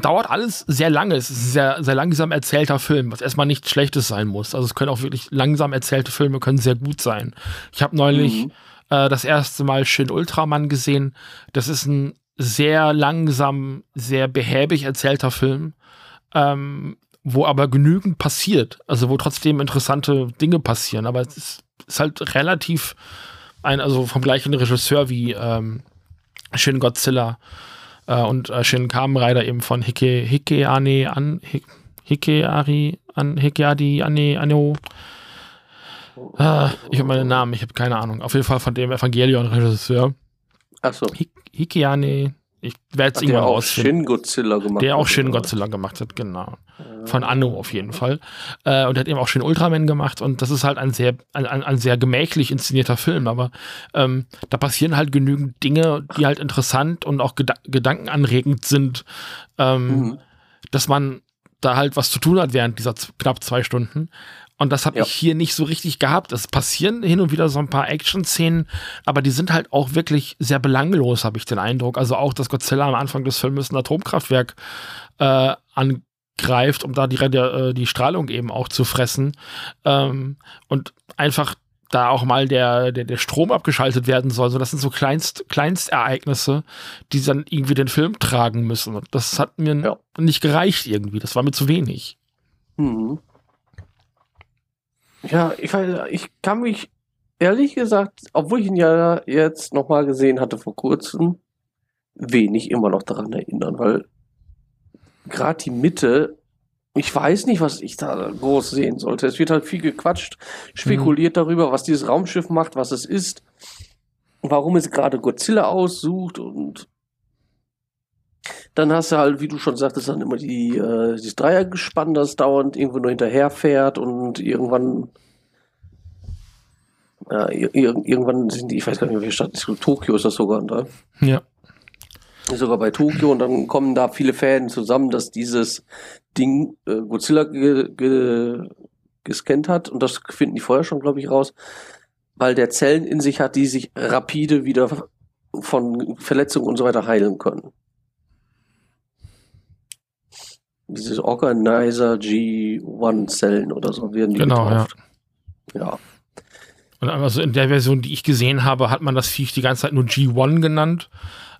Dauert alles sehr lange. Es ist ein sehr, sehr langsam erzählter Film, was erstmal nichts Schlechtes sein muss. Also es können auch wirklich langsam erzählte Filme können sehr gut sein. Ich habe neulich Mhm. äh, das erste Mal Shin Ultraman gesehen. Das ist ein sehr langsam, sehr behäbig erzählter Film, ähm, wo aber genügend passiert. Also wo trotzdem interessante Dinge passieren. Aber es ist, ist halt relativ ein, also vom gleichen Regisseur wie ähm, Shin Godzilla äh, und äh, Shin Kamen Rider eben von Hike, Hikeane an Hik- Hikeari an Hikeadi Ane Ano. Ah, ich habe meinen Namen, ich habe keine Ahnung. Auf jeden Fall von dem Evangelion-Regisseur. Achso, Hik Hikeane, ich werde es der irgendwann auch rausfinden. Shin Godzilla gemacht. Der auch Shin? Godzilla gemacht hat, genau. Von Anno auf jeden Fall. Äh, und er hat eben auch Shin Ultraman gemacht und das ist halt ein sehr, ein, ein, ein sehr gemächlich inszenierter Film, aber ähm, da passieren halt genügend Dinge, die halt interessant und auch geda gedankenanregend sind, ähm, Mhm. dass man da halt was zu tun hat während dieser knapp zwei Stunden. Und das habe Ja. ich hier nicht so richtig gehabt. Es passieren hin und wieder so ein paar Action-Szenen, aber die sind halt auch wirklich sehr belanglos, habe ich den Eindruck. Also auch, dass Godzilla am Anfang des Films ein Atomkraftwerk äh, angreift, um da die, Radia- äh, die Strahlung eben auch zu fressen. Ähm, und einfach da auch mal der, der, der Strom abgeschaltet werden soll. So, das sind so Kleinst, Kleinstereignisse, die dann irgendwie den Film tragen müssen. Und das hat mir Ja. nicht gereicht irgendwie. Das war mir zu wenig. Mhm. Ja, ich, weiß, ich kann mich ehrlich gesagt, obwohl ich ihn ja jetzt nochmal gesehen hatte vor kurzem, wenig immer noch daran erinnern, weil gerade die Mitte, ich weiß nicht, was ich da groß sehen sollte. Es wird halt viel gequatscht, spekuliert darüber, was dieses Raumschiff macht, was es ist, warum es gerade Godzilla aussucht und dann hast du halt, wie du schon sagtest, dann immer die, äh, dieses Dreiergespann, das dauernd irgendwo nur hinterherfährt und irgendwann, ja, ir ir irgendwann sind die, ich weiß gar nicht mehr, welche Stadt ist, Tokio ist das sogar, ne? Ja. Ist sogar bei Tokio und dann kommen da viele Fäden zusammen, dass dieses Ding äh, Godzilla ge ge gescannt hat und das finden die vorher schon, glaube ich, raus, weil der Zellen in sich hat, die sich rapide wieder von Verletzungen und so weiter heilen können. Dieses Organizer G1-Zellen oder so werden die Genau, getauft. Ja. Und also in der Version, die ich gesehen habe, hat man das Viech die ganze Zeit nur G1 genannt.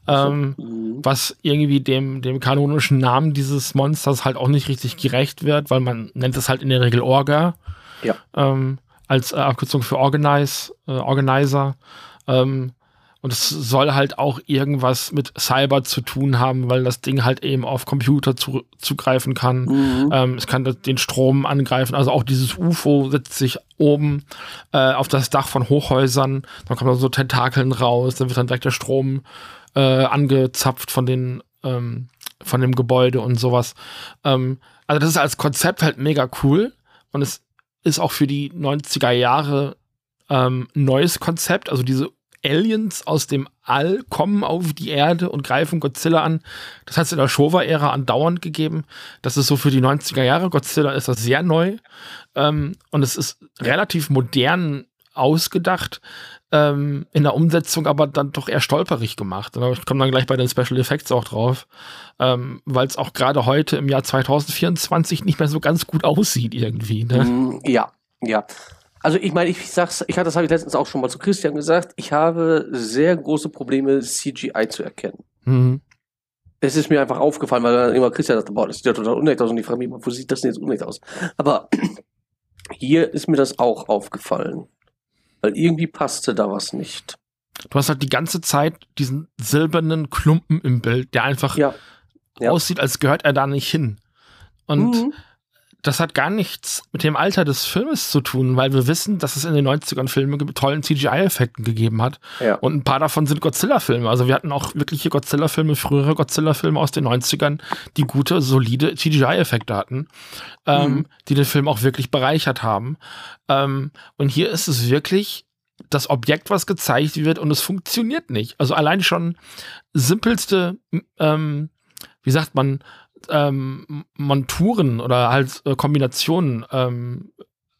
Ähm, Mhm. was irgendwie dem, dem kanonischen Namen dieses Monsters halt auch nicht richtig gerecht wird, weil man nennt es halt in der Regel Orga. Ja. Ähm, als äh, Abkürzung für Organize, äh, Organizer. Ähm, und es soll halt auch irgendwas mit Cyber zu tun haben, weil das Ding halt eben auf Computer zu, zugreifen kann. Mhm. Ähm, es kann den Strom angreifen. Also auch dieses UFO setzt sich oben äh, auf das Dach von Hochhäusern. Dann kommen da so Tentakeln raus. Dann wird dann direkt der Strom äh, angezapft von den ähm, von dem Gebäude und sowas. Ähm, also das ist als Konzept halt mega cool und es ist auch für die 90er Jahre ähm, neues Konzept. Also diese Aliens aus dem All kommen auf die Erde und greifen Godzilla an. Das hat es in der Showa-Ära andauernd gegeben. Das ist so für die 90er Jahre. Godzilla ist das sehr neu. Ähm, und es ist relativ modern ausgedacht. Ähm, in der Umsetzung aber dann doch eher stolperig gemacht. Ich komme dann gleich bei den Special Effects auch drauf, ähm, weil es auch gerade heute im Jahr 2024 nicht mehr so ganz gut aussieht irgendwie. Ne? Mm, ja, ja. Also ich meine, ich sag's, ich hatte das habe ich letztens auch schon mal zu Christian gesagt, ich habe sehr große Probleme, CGI zu erkennen. Mhm. Es ist mir einfach aufgefallen, weil dann immer Christian sagte, boah, das sieht ja total unecht aus und ich frage mich immer, wo sieht das denn jetzt unecht aus? Aber hier ist mir das auch aufgefallen. Weil irgendwie passte da was nicht. Du hast halt die ganze Zeit diesen silbernen Klumpen im Bild, der einfach ja. Ja. aussieht, als gehört er da nicht hin. Und mhm das hat gar nichts mit dem Alter des Filmes zu tun, weil wir wissen, dass es in den 90ern Filme mit tollen CGI-Effekten gegeben hat. Ja. Und ein paar davon sind Godzilla-Filme. Also wir hatten auch wirkliche Godzilla-Filme, frühere Godzilla-Filme aus den 90ern, die gute, solide CGI-Effekte hatten, ähm, mhm. die den Film auch wirklich bereichert haben. Ähm, und hier ist es wirklich das Objekt, was gezeigt wird und es funktioniert nicht. Also allein schon simpelste, ähm, wie sagt man, ähm, Monturen oder halt äh, Kombinationen, ähm,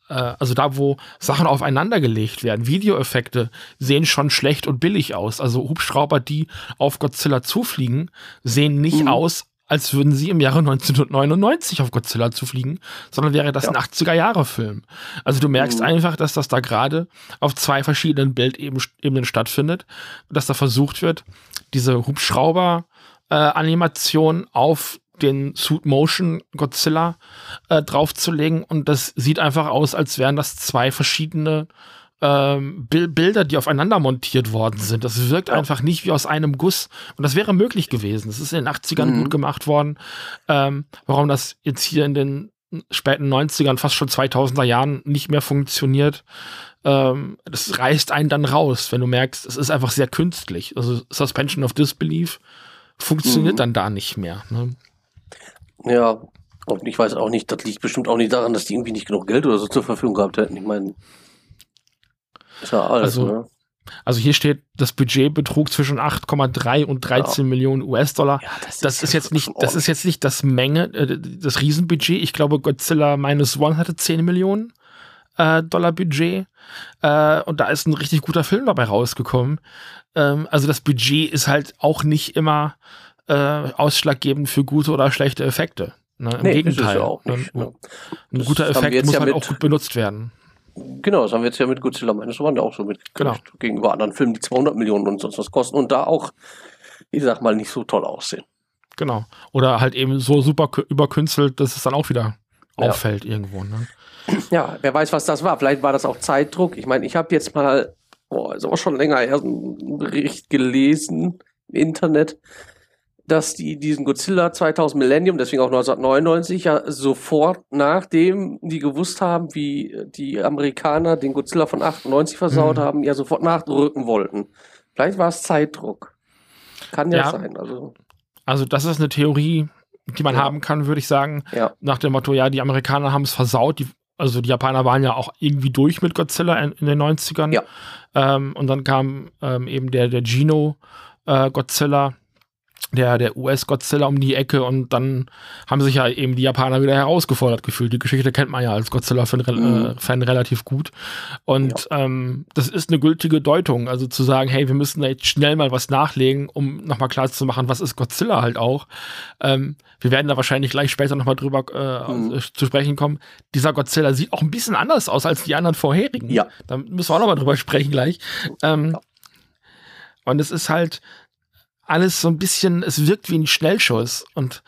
äh, also da, wo Sachen aufeinander gelegt werden, Videoeffekte sehen schon schlecht und billig aus. Also Hubschrauber, die auf Godzilla zufliegen, sehen nicht mhm. aus, als würden sie im Jahre 1999 auf Godzilla zufliegen, sondern wäre das ja. ein 80er-Jahre-Film. Also du merkst mhm. einfach, dass das da gerade auf zwei verschiedenen Bildebenen stattfindet, dass da versucht wird, diese Hubschrauber-Animation äh, auf den Suit Motion Godzilla äh, draufzulegen und das sieht einfach aus, als wären das zwei verschiedene ähm, Bilder, die aufeinander montiert worden sind. Das wirkt ja. einfach nicht wie aus einem Guss. Und das wäre möglich gewesen. Das ist in den 80ern mhm. gut gemacht worden. Ähm, warum das jetzt hier in den späten 90ern, fast schon 2000er Jahren nicht mehr funktioniert, ähm, das reißt einen dann raus, wenn du merkst, es ist einfach sehr künstlich. Also Suspension of Disbelief funktioniert mhm. dann da nicht mehr. Ne? Ja, und ich weiß auch nicht, das liegt bestimmt auch nicht daran, dass die irgendwie nicht genug Geld oder so zur Verfügung gehabt hätten. Ich meine, ist ja alles, also, ne? Also hier steht, das Budget betrug zwischen 8,3 und 13 ja. Millionen US-Dollar. Ja, das, das, ist, jetzt nicht, das ist jetzt nicht das Menge, äh, das Riesenbudget. Ich glaube, Godzilla Minus One hatte 10 Millionen äh, Dollar Budget. Äh, und da ist ein richtig guter Film dabei rausgekommen. Ähm, also das Budget ist halt auch nicht immer äh, ausschlaggebend für gute oder schlechte Effekte. Ne? Im nee, Gegenteil. Ja auch nicht, ne? Ein guter Effekt muss ja halt auch gut benutzt werden. Genau, das haben wir jetzt ja mit Godzilla Minus One auch so mit genau. gegenüber anderen Filmen, die 200 Millionen und sonst was kosten und da auch, ich sag mal, nicht so toll aussehen. Genau. Oder halt eben so super überkünstelt, dass es dann auch wieder ja. auffällt irgendwo. Ne? Ja, wer weiß, was das war. Vielleicht war das auch Zeitdruck. Ich meine, ich habe jetzt mal, oh, ist auch schon länger her, einen Bericht gelesen im Internet, dass die diesen Godzilla 2000 Millennium, deswegen auch 1999, ja sofort nachdem die gewusst haben, wie die Amerikaner den Godzilla von 98 versaut mhm. haben, ja sofort nachrücken wollten. Vielleicht war es Zeitdruck. Kann ja, ja, sein. Also. also das ist eine Theorie, die man ja. haben kann, würde ich sagen. Ja. Nach dem Motto, ja, die Amerikaner haben es versaut. Die, also die Japaner waren ja auch irgendwie durch mit Godzilla in, in den 90ern. Ja. Ähm, und dann kam ähm, eben der, der Gino äh, Godzilla der, der US-Godzilla um die Ecke und dann haben sich ja eben die Japaner wieder herausgefordert gefühlt. Die Geschichte kennt man ja als Godzilla-Fan mhm. äh, relativ gut. Und ja. ähm, das ist eine gültige Deutung. Also zu sagen, hey, wir müssen da jetzt schnell mal was nachlegen, um nochmal klar zu machen, was ist Godzilla halt auch. Ähm, wir werden da wahrscheinlich gleich später nochmal drüber äh, mhm. zu sprechen kommen. Dieser Godzilla sieht auch ein bisschen anders aus als die anderen vorherigen. Ja. Da müssen wir auch nochmal drüber sprechen gleich. Ähm, ja. Und es ist halt, alles so ein bisschen, es wirkt wie ein Schnellschuss. Und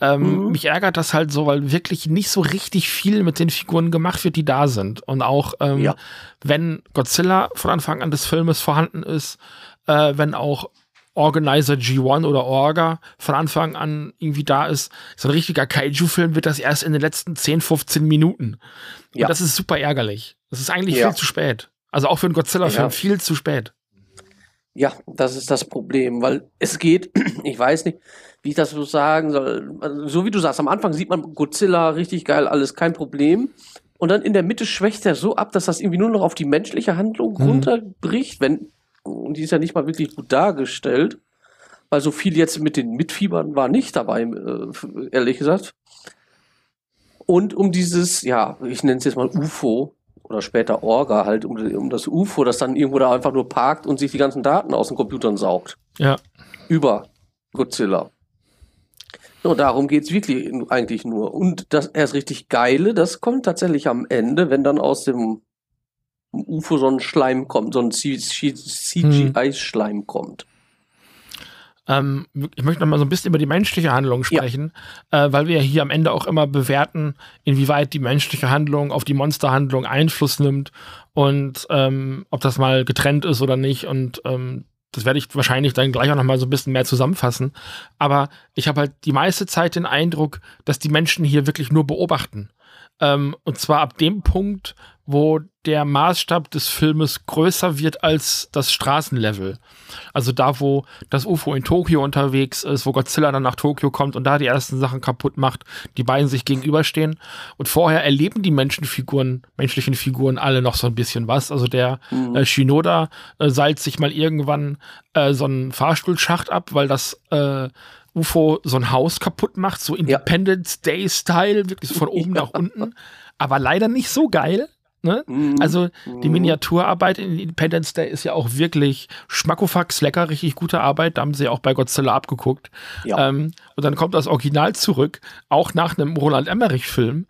ähm, mhm. mich ärgert das halt so, weil wirklich nicht so richtig viel mit den Figuren gemacht wird, die da sind. Und auch ähm, ja. wenn Godzilla von Anfang an des Filmes vorhanden ist, äh, wenn auch Organizer G1 oder Orga von Anfang an irgendwie da ist, so ein richtiger Kaiju-Film wird das erst in den letzten 10, 15 Minuten. Ja. Und das ist super ärgerlich. Das ist eigentlich ja. viel zu spät. Also auch für einen Godzilla-Film ja. viel zu spät. Ja, das ist das Problem, weil es geht, ich weiß nicht, wie ich das so sagen soll. Also, so wie du sagst, am Anfang sieht man Godzilla richtig geil, alles kein Problem. Und dann in der Mitte schwächt er so ab, dass das irgendwie nur noch auf die menschliche Handlung Mhm. runterbricht, wenn, und die ist ja nicht mal wirklich gut dargestellt, weil so viel jetzt mit den Mitfiebern war nicht dabei, äh, ehrlich gesagt. Und um dieses, ja, ich nenne es jetzt mal UFO oder später Orga halt, um, um das UFO, das dann irgendwo da einfach nur parkt und sich die ganzen Daten aus den Computern saugt. Ja. Über Godzilla. So, darum geht's wirklich eigentlich nur. Und das erst richtig Geile, das kommt tatsächlich am Ende, wenn dann aus dem UFO so ein Schleim kommt, so ein CGI-Schleim kommt. Ähm, ich möchte noch mal so ein bisschen über die menschliche Handlung sprechen, äh, weil wir ja hier am Ende auch immer bewerten, inwieweit die menschliche Handlung auf die Monsterhandlung Einfluss nimmt und ähm, ob das mal getrennt ist oder nicht. Und ähm, das werde ich wahrscheinlich dann gleich auch noch mal so ein bisschen mehr zusammenfassen. Aber ich habe halt die meiste Zeit den Eindruck, dass die Menschen hier wirklich nur beobachten. Ähm, und zwar ab dem Punkt, wo der Maßstab des Filmes größer wird als das Straßenlevel. Also da, wo das UFO in Tokio unterwegs ist, wo Godzilla dann nach Tokio kommt und da die ersten Sachen kaputt macht, die beiden sich gegenüberstehen. Und vorher erleben die Menschenfiguren, menschlichen Figuren alle noch so ein bisschen was. Also der Mhm. äh, Shinoda äh, seilt sich mal irgendwann äh, so einen Fahrstuhlschacht ab, weil das äh, UFO so ein Haus kaputt macht, so Independence Day-Style, wirklich so von oben Ja. nach unten. Aber leider nicht so geil. Ne? Mhm. Also die Mhm. Miniaturarbeit in Independence Day ist ja auch wirklich Schmackofax lecker, richtig gute Arbeit. Da haben sie ja auch bei Godzilla abgeguckt. Ja. Ähm, und dann kommt das Original zurück, auch nach einem Roland Emmerich-Film,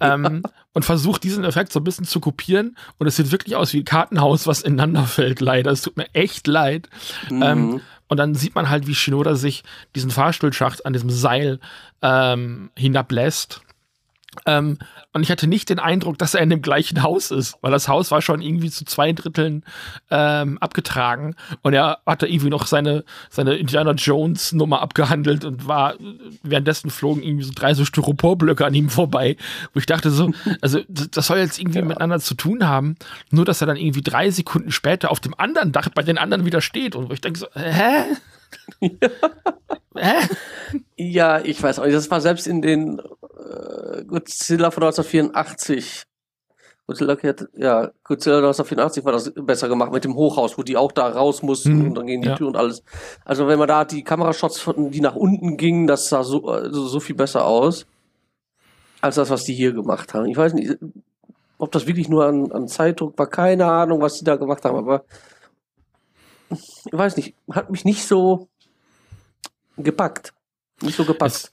ähm, und versucht diesen Effekt so ein bisschen zu kopieren. Und es sieht wirklich aus wie ein Kartenhaus, was ineinander fällt, leider. Es tut mir echt leid. Mhm. Ähm, und dann sieht man halt, wie Shinoda sich diesen Fahrstuhlschacht an diesem Seil ähm, hinablässt. Ähm, und ich hatte nicht den Eindruck, dass er in dem gleichen Haus ist, weil das Haus war schon irgendwie zu zwei Dritteln ähm, abgetragen und er hatte irgendwie noch seine, seine Indiana Jones Nummer abgehandelt und war, währenddessen flogen irgendwie so drei so Styroporblöcke an ihm vorbei, wo ich dachte so, also das das soll jetzt irgendwie miteinander zu tun haben, nur dass er dann irgendwie drei Sekunden später auf dem anderen Dach bei den anderen wieder steht und wo ich denke so, hä? hä? Ja, ich weiß auch nicht. Das war selbst in den äh, Godzilla von 1984. Godzilla, ja, Godzilla 1984 war das besser gemacht mit dem Hochhaus, wo die auch da raus mussten Mhm, und dann gegen die ja. Tür und alles. Also wenn man da die Kamerashots, von, die nach unten gingen, das sah so, also so viel besser aus als das, was die hier gemacht haben. Ich weiß nicht, ob das wirklich nur an, an Zeitdruck war, keine Ahnung, was die da gemacht haben, aber ich weiß nicht, hat mich nicht so gepackt. Nicht so gepackt.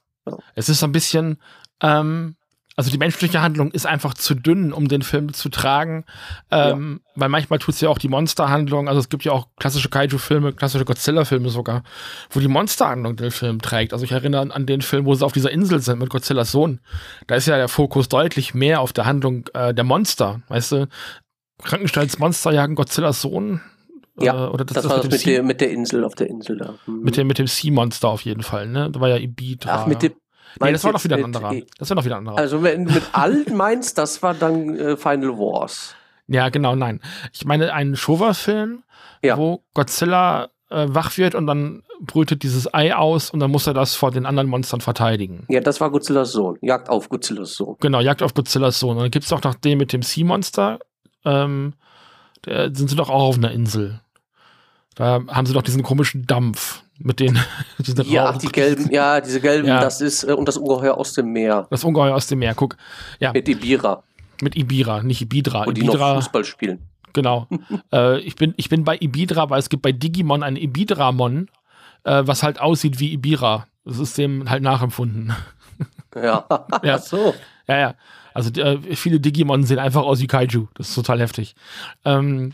Es ist so ein bisschen, ähm, also die menschliche Handlung ist einfach zu dünn, um den Film zu tragen. Ähm, Weil manchmal tut es ja auch die Monsterhandlung. Also es gibt ja auch klassische Kaiju-Filme, klassische Godzilla-Filme sogar, wo die Monsterhandlung den Film trägt. Also ich erinnere an, den Film, wo sie auf dieser Insel sind mit Godzillas Sohn. Da ist ja der Fokus deutlich mehr auf der Handlung äh, der Monster. Weißt du, Krankenstellsmonster jagen Godzillas Sohn. Ja, äh, oder das, Das, das war mit das mit der, mit der Insel, auf der Insel da. Mhm. mit dem, mit dem Sea-Monster auf jeden Fall, ne? Da war ja Ibidra. Ach, mit dem. Nee, das war noch wieder ein anderer. Das war noch wieder ein anderer. Also, wenn du mit allen meinst, das war dann äh, Final Wars. Ja, genau, nein. Ich meine einen Showa-Film, Ja. wo Godzilla äh, wach wird und dann brütet dieses Ei aus und dann muss er das vor den anderen Monstern verteidigen. Ja, das war Godzillas Sohn. Jagd auf Godzillas Sohn. Genau, Jagd auf Godzillas Sohn. Und dann gibt es auch noch den mit dem Sea-Monster. Ähm, da sind sie doch auch auf einer Insel. Da haben sie doch diesen komischen Dampf mit den diesen Ja, ach, die gelben, ja, diese gelben, Ja. das ist, äh, und das Ungeheuer aus dem Meer. Das Ungeheuer aus dem Meer. Guck, ja, mit, Mit Ibira, Ibira, nicht Ibidra. wo die noch Fußball spielen. Genau. äh, ich, bin, ich bin bei Ibidra, weil es gibt bei Digimon ein Ibidramon, äh, was halt aussieht wie Ibira. Das ist dem halt nachempfunden. Ja. Ja. Ach so. ja, ja. Also äh, viele Digimon sehen einfach aus wie Kaiju. Das ist total heftig. Ähm,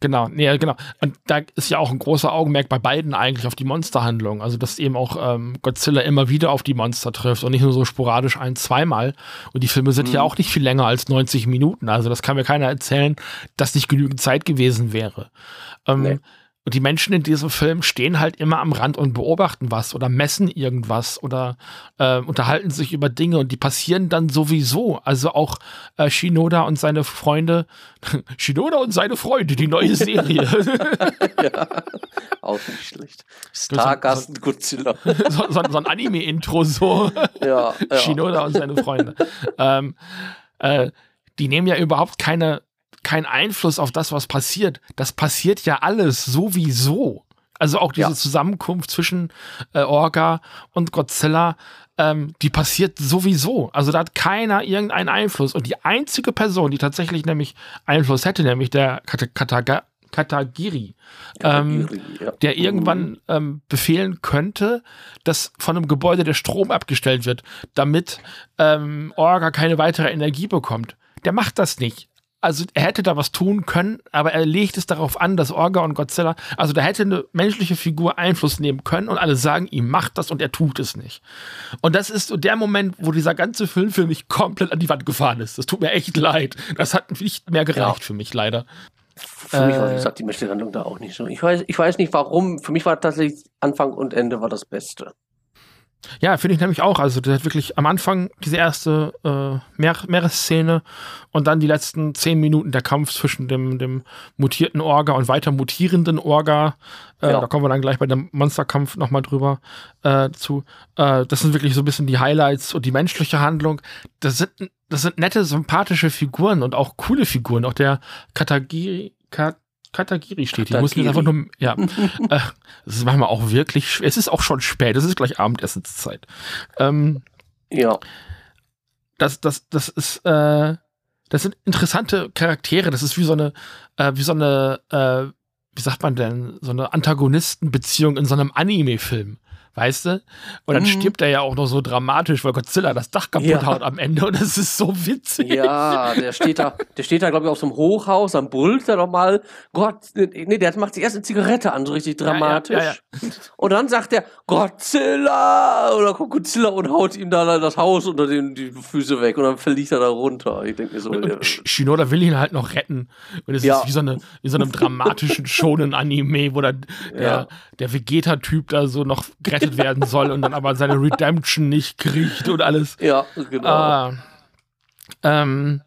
genau, nee, genau. Und da ist ja auch ein großer Augenmerk bei beiden eigentlich auf die Monsterhandlung. Also, dass eben auch ähm, Godzilla immer wieder auf die Monster trifft und nicht nur so sporadisch ein-, zweimal. Und die Filme sind ja Mhm. auch nicht viel länger als 90 Minuten. Also, das kann mir keiner erzählen, dass nicht genügend Zeit gewesen wäre. Ähm, Nee. Und die Menschen in diesem Film stehen halt immer am Rand und beobachten was oder messen irgendwas oder äh, unterhalten sich über Dinge und die passieren dann sowieso. Also auch äh, Shinoda und seine Freunde, Shinoda und seine Freunde, die neue Serie. ja. Auch nicht schlecht. Stargast Godzilla. so, so, so ein Anime-Intro so. Ja, ja. Shinoda und seine Freunde. ähm, äh, die nehmen ja überhaupt keine, keinen Einfluss auf das, was passiert. Das passiert ja alles sowieso. Also auch diese ja. Zusammenkunft zwischen äh, Orga und Godzilla, ähm, die passiert sowieso. Also da hat keiner irgendeinen Einfluss. Und die einzige Person, die tatsächlich nämlich Einfluss hätte, nämlich der Kataga Katagiri, ähm, ja. der irgendwann mhm. ähm, befehlen könnte, dass von einem Gebäude der Strom abgestellt wird, damit ähm, Orga keine weitere Energie bekommt. Der macht das nicht also er hätte da was tun können, aber er legt es darauf an, dass Orga und Godzilla, also da hätte eine menschliche Figur Einfluss nehmen können und alle sagen, ihm macht das und er tut es nicht. Und das ist so der Moment, wo dieser ganze Film für mich komplett an die Wand gefahren ist. Das tut mir echt leid. Das hat nicht mehr gereicht ja. für mich, leider. Für mich war, wie äh. gesagt, die menschliche Handlung da auch nicht so. Ich weiß, ich weiß nicht warum. Für mich war tatsächlich Anfang und Ende war das Beste. Ja, finde ich nämlich auch. Also, der hat wirklich am Anfang diese erste äh, Meer Meeresszene und dann die letzten zehn Minuten der Kampf zwischen dem, dem mutierten Orga und weiter mutierenden Orga. Äh, ja. Da kommen wir dann gleich bei dem Monsterkampf nochmal drüber äh, zu. Äh, das sind wirklich so ein bisschen die Highlights und die menschliche Handlung. Das sind, das sind nette, sympathische Figuren und auch coole Figuren. Auch der Katagiri. Kat Katagiri steht. Ich muss mir einfach nur, ja, äh, das ist manchmal auch wirklich, es ist auch schon spät, es ist gleich Abendessenszeit. Ähm, ja. Das, das, das ist, äh, das sind interessante Charaktere. Das ist wie so eine, äh, wie so eine, äh, wie sagt man denn, so eine Antagonistenbeziehung in so einem Anime-Film weißt du? Und dann mhm. stirbt er ja auch noch so dramatisch, weil Godzilla das Dach kaputt ja. haut am Ende und das ist so witzig. Ja, der steht da, der steht da, glaube ich, auf so einem Hochhaus, dann brüllt er nochmal, Gott, nee, der macht sich erst eine Zigarette an, so richtig dramatisch. Ja, ja, und dann sagt er, Godzilla! Oder kommt Godzilla und haut ihm da das Haus unter den die Füße weg und dann verliert er da runter. Ich denke so. Und, und Shinoda will ihn halt noch retten. Und es ist wie so, eine, wie so einem dramatischen Shonen-Anime, wo dann der, der Vegeta-Typ da so noch gerettet gerettet werden soll und dann aber seine Redemption nicht kriegt und alles. Ja, genau. Ah, ähm,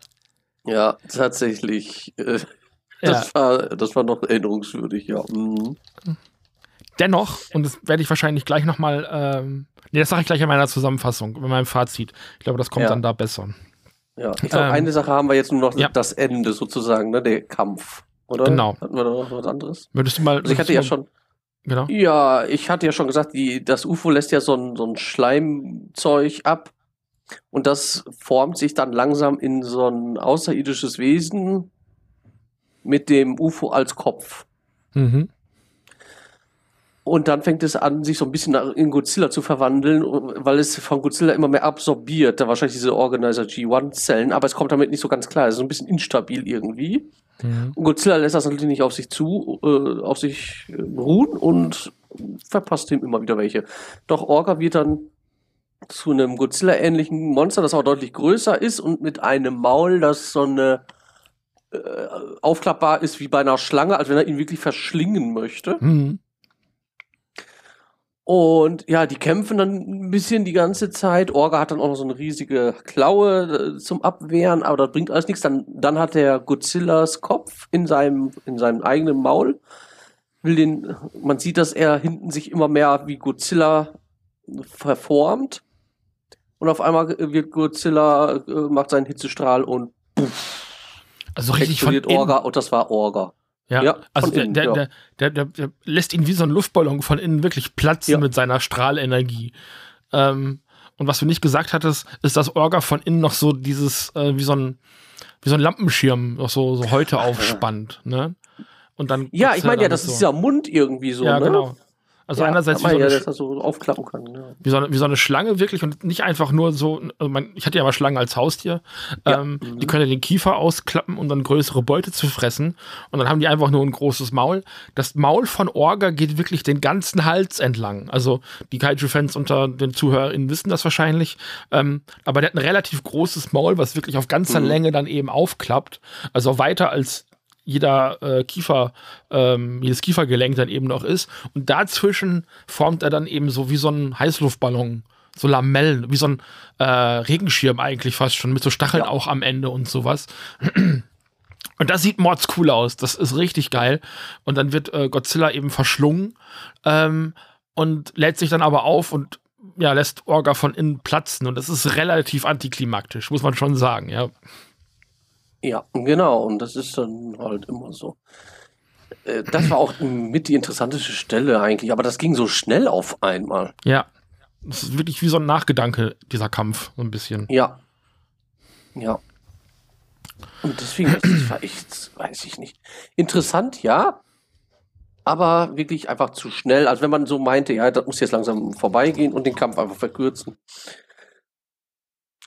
ja, tatsächlich. Äh, das, ja. War, das war noch erinnerungswürdig, ja. Mhm. Dennoch, und das werde ich wahrscheinlich gleich nochmal, ähm, nee, das sage ich gleich in meiner Zusammenfassung, in meinem Fazit. Ich glaube, das kommt ja. dann da besser. Ja, ich glaube, ähm, eine Sache haben wir jetzt nur noch, ja. das Ende sozusagen, ne, der Kampf. Oder? Genau. Hatten wir da noch was anderes? Würdest du mal. Also ich hatte ja schon. Genau. Ja, ich hatte ja schon gesagt, die, das UFO lässt ja so ein, so ein Schleimzeug ab. Und das formt sich dann langsam in so ein außerirdisches Wesen mit dem UFO als Kopf. Mhm. Und dann fängt es an, sich so ein bisschen in Godzilla zu verwandeln, weil es von Godzilla immer mehr absorbiert. Da wahrscheinlich diese Organizer G1-Zellen, aber es kommt damit nicht so ganz klar. Es ist so ein bisschen instabil irgendwie. Mhm. Und Godzilla lässt das natürlich nicht auf sich zu, äh, auf sich äh, ruhen und verpasst ihm immer wieder welche. Doch Orga wird dann zu einem Godzilla-ähnlichen Monster, das auch deutlich größer ist und mit einem Maul, das so eine äh, aufklappbar ist wie bei einer Schlange, als wenn er ihn wirklich verschlingen möchte. Mhm. Und ja, die kämpfen dann ein bisschen die ganze Zeit. Orga hat dann auch noch so eine riesige Klaue äh, zum Abwehren, aber das bringt alles nichts. Dann, dann hat der Godzillas Kopf in seinem, in seinem eigenen Maul. Will den, man sieht, dass er hinten sich immer mehr wie Godzilla verformt. Und auf einmal wird Godzilla, äh, macht seinen Hitzestrahl und puff, also richtig von Orga und das war Orga. Ja, ja also der, innen, der, ja. Der, der, der, lässt ihn wie so ein Luftballon von innen wirklich platzen ja. mit seiner Strahlenergie. Ähm, und was du nicht gesagt hattest, ist, dass Orga von innen noch so dieses, äh, wie so ein, wie so ein Lampenschirm noch so, so heute aufspannt, ne? Und dann. Ja, ich meine ja, das so. ist ja Mund irgendwie so, ja, ne? genau. Also ja, einerseits wie so, ja, so aufklappen kann. Ja. Wie, so eine, wie so eine Schlange wirklich und nicht einfach nur so, also man, ich hatte ja mal Schlangen als Haustier, ja. ähm, mhm. die können den Kiefer ausklappen, um dann größere Beute zu fressen und dann haben die einfach nur ein großes Maul. Das Maul von Orga geht wirklich den ganzen Hals entlang. Also die Kaiju-Fans unter den ZuhörerInnen wissen das wahrscheinlich, ähm, aber der hat ein relativ großes Maul, was wirklich auf ganzer mhm. Länge dann eben aufklappt. Also weiter als jeder äh, Kiefer, ähm, jedes Kiefergelenk dann eben noch ist. Und dazwischen formt er dann eben so wie so ein Heißluftballon, so Lamellen, wie so ein äh, Regenschirm eigentlich fast schon, mit so Stacheln ja. auch am Ende und sowas. Und das sieht mords cool aus. Das ist richtig geil. Und dann wird äh, Godzilla eben verschlungen ähm, und lädt sich dann aber auf und ja, lässt Orga von innen platzen und das ist relativ antiklimaktisch, muss man schon sagen, ja. Ja, genau, und das ist dann halt immer so. Äh, das war auch mit die interessanteste Stelle eigentlich, aber das ging so schnell auf einmal. Ja. Das ist wirklich wie so ein Nachgedanke, dieser Kampf, so ein bisschen. Ja. Ja. Und deswegen, das war echt, weiß ich nicht. Interessant, ja, aber wirklich einfach zu schnell. Also wenn man so meinte, ja, das muss jetzt langsam vorbeigehen und den Kampf einfach verkürzen.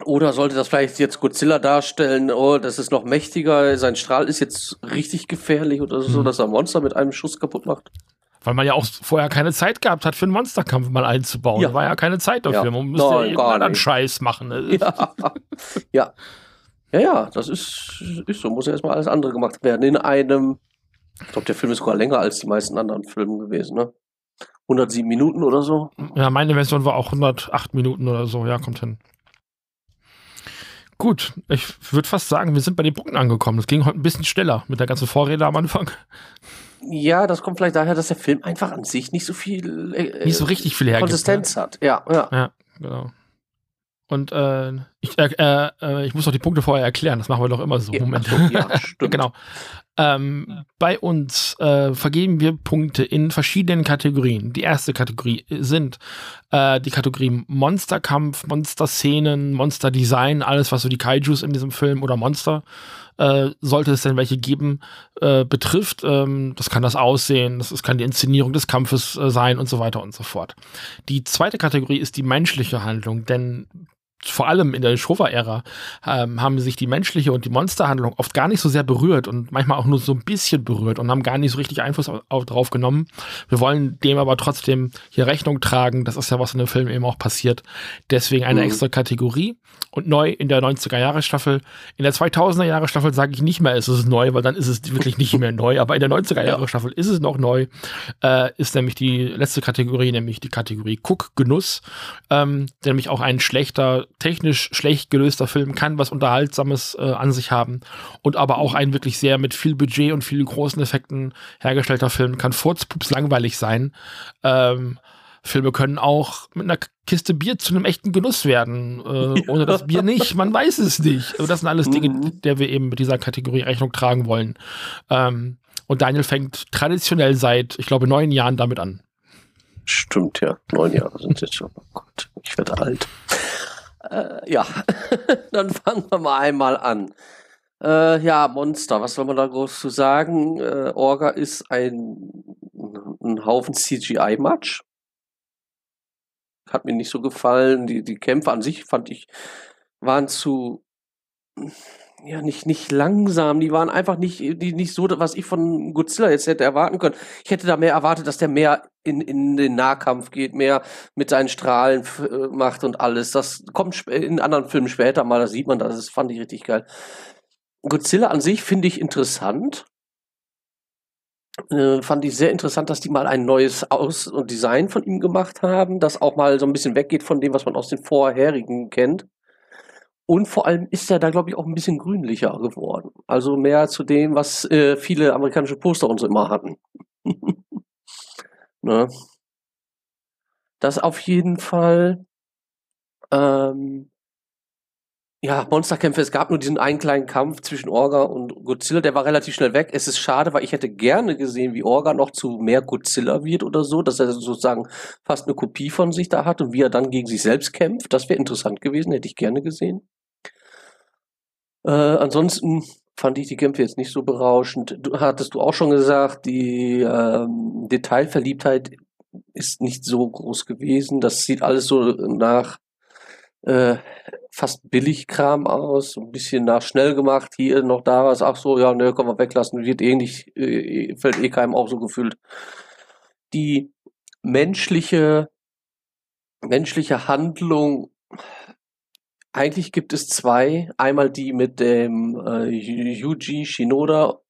Oder sollte das vielleicht jetzt Godzilla darstellen, oh, das ist noch mächtiger, sein Strahl ist jetzt richtig gefährlich oder so, mhm. dass er Monster mit einem Schuss kaputt macht? Weil man ja auch vorher keine Zeit gehabt hat, für einen Monsterkampf mal einzubauen. Ja. Da war ja keine Zeit dafür. Ja. Man musste Nein, ja irgendwann einen Scheiß machen. Ne? Ja. ja. Ja, ja, das ist, ist so. Muss ja erstmal alles andere gemacht werden. In einem, ich glaube, der Film ist sogar länger als die meisten anderen Filme gewesen, ne? 107 Minuten oder so. Ja, meine Version war auch 108 Minuten oder so. Ja, kommt hin. Gut, ich würde fast sagen, wir sind bei den Punkten angekommen. Das ging heute ein bisschen schneller mit der ganzen Vorrede am Anfang. Ja, das kommt vielleicht daher, dass der Film einfach an sich nicht so viel äh, nicht so richtig viel Konsistenz ne? hat. Ja, ja. Ja, genau. Und äh, ich, äh, äh, ich muss noch die Punkte vorher erklären. Das machen wir doch immer so. Ja, Moment. So, ja, stimmt. genau. Ähm, bei uns äh, vergeben wir Punkte in verschiedenen Kategorien. Die erste Kategorie sind äh, die Kategorie Monsterkampf, Monster-Szenen, Monster-Design, alles, was so die Kaijus in diesem Film oder Monster, äh, sollte es denn welche geben, äh, betrifft. Ähm, das kann das Aussehen, das, das kann die Inszenierung des Kampfes äh, sein und so weiter und so fort. Die zweite Kategorie ist die menschliche Handlung, denn vor allem in der Showa-Ära ähm, haben sich die menschliche und die Monsterhandlung oft gar nicht so sehr berührt und manchmal auch nur so ein bisschen berührt und haben gar nicht so richtig Einfluss auf, auf, drauf genommen. Wir wollen dem aber trotzdem hier Rechnung tragen. Das ist ja, was in dem Film eben auch passiert. Deswegen eine mhm. extra Kategorie. Und neu in der 90er-Jahre-Staffel. In der 2000er-Jahre-Staffel sage ich nicht mehr, ist es neu, weil dann ist es wirklich nicht mehr neu. Aber in der 90er-Jahre-Staffel ist es noch neu. Äh, ist nämlich die letzte Kategorie, nämlich die Kategorie Cook-Genuss. Ähm, der nämlich auch ein schlechter technisch schlecht gelöster Film kann was Unterhaltsames äh, an sich haben und aber auch ein wirklich sehr mit viel Budget und vielen großen Effekten hergestellter Film kann furzpups langweilig sein. Ähm, Filme können auch mit einer Kiste Bier zu einem echten Genuss werden. Äh, ohne das Bier nicht, man weiß es nicht. Aber das sind alles Dinge, mhm. der wir eben mit dieser Kategorie Rechnung tragen wollen. Ähm, und Daniel fängt traditionell seit, ich glaube, neun Jahren damit an. Stimmt, ja. Neun Jahre sind jetzt schon. Oh Gott, ich werde alt. Äh, ja, dann fangen wir mal einmal an. Äh, ja, Monster, was soll man da groß zu sagen? Äh, Orga ist ein, ein Haufen CGI-Matsch. Hat mir nicht so gefallen. Die, die Kämpfe an sich fand ich, waren zu, ja, nicht, nicht langsam. Die waren einfach nicht, die, nicht so, was ich von Godzilla jetzt hätte erwarten können. Ich hätte da mehr erwartet, dass der mehr in, in den Nahkampf geht, mehr mit seinen Strahlen äh, macht und alles. Das kommt in anderen Filmen später mal, da sieht man das. Das fand ich richtig geil. Godzilla an sich finde ich interessant. Äh, fand ich sehr interessant, dass die mal ein neues Aus- und Design von ihm gemacht haben, das auch mal so ein bisschen weggeht von dem, was man aus den vorherigen kennt. Und vor allem ist er da, glaube ich, auch ein bisschen grünlicher geworden. Also mehr zu dem, was äh, viele amerikanische Poster und so immer hatten. ne? Das auf jeden Fall. Ähm, ja, Monsterkämpfe, es gab nur diesen einen kleinen Kampf zwischen Orga und Godzilla, der war relativ schnell weg. Es ist schade, weil ich hätte gerne gesehen, wie Orga noch zu mehr Godzilla wird oder so, dass er sozusagen fast eine Kopie von sich da hat und wie er dann gegen sich selbst kämpft. Das wäre interessant gewesen, hätte ich gerne gesehen. Äh, ansonsten fand ich die Kämpfe jetzt nicht so berauschend. Du hattest du auch schon gesagt, die ähm, Detailverliebtheit ist nicht so groß gewesen. Das sieht alles so nach äh, fast Billigkram aus, ein bisschen nach schnell gemacht, hier noch da was, ach so, ja, ne, können wir weglassen, wird eh nicht, äh, fällt eh keinem auch so gefühlt. Die menschliche, menschliche Handlung, eigentlich gibt es zwei, einmal die mit dem äh, Yuji Shinoda,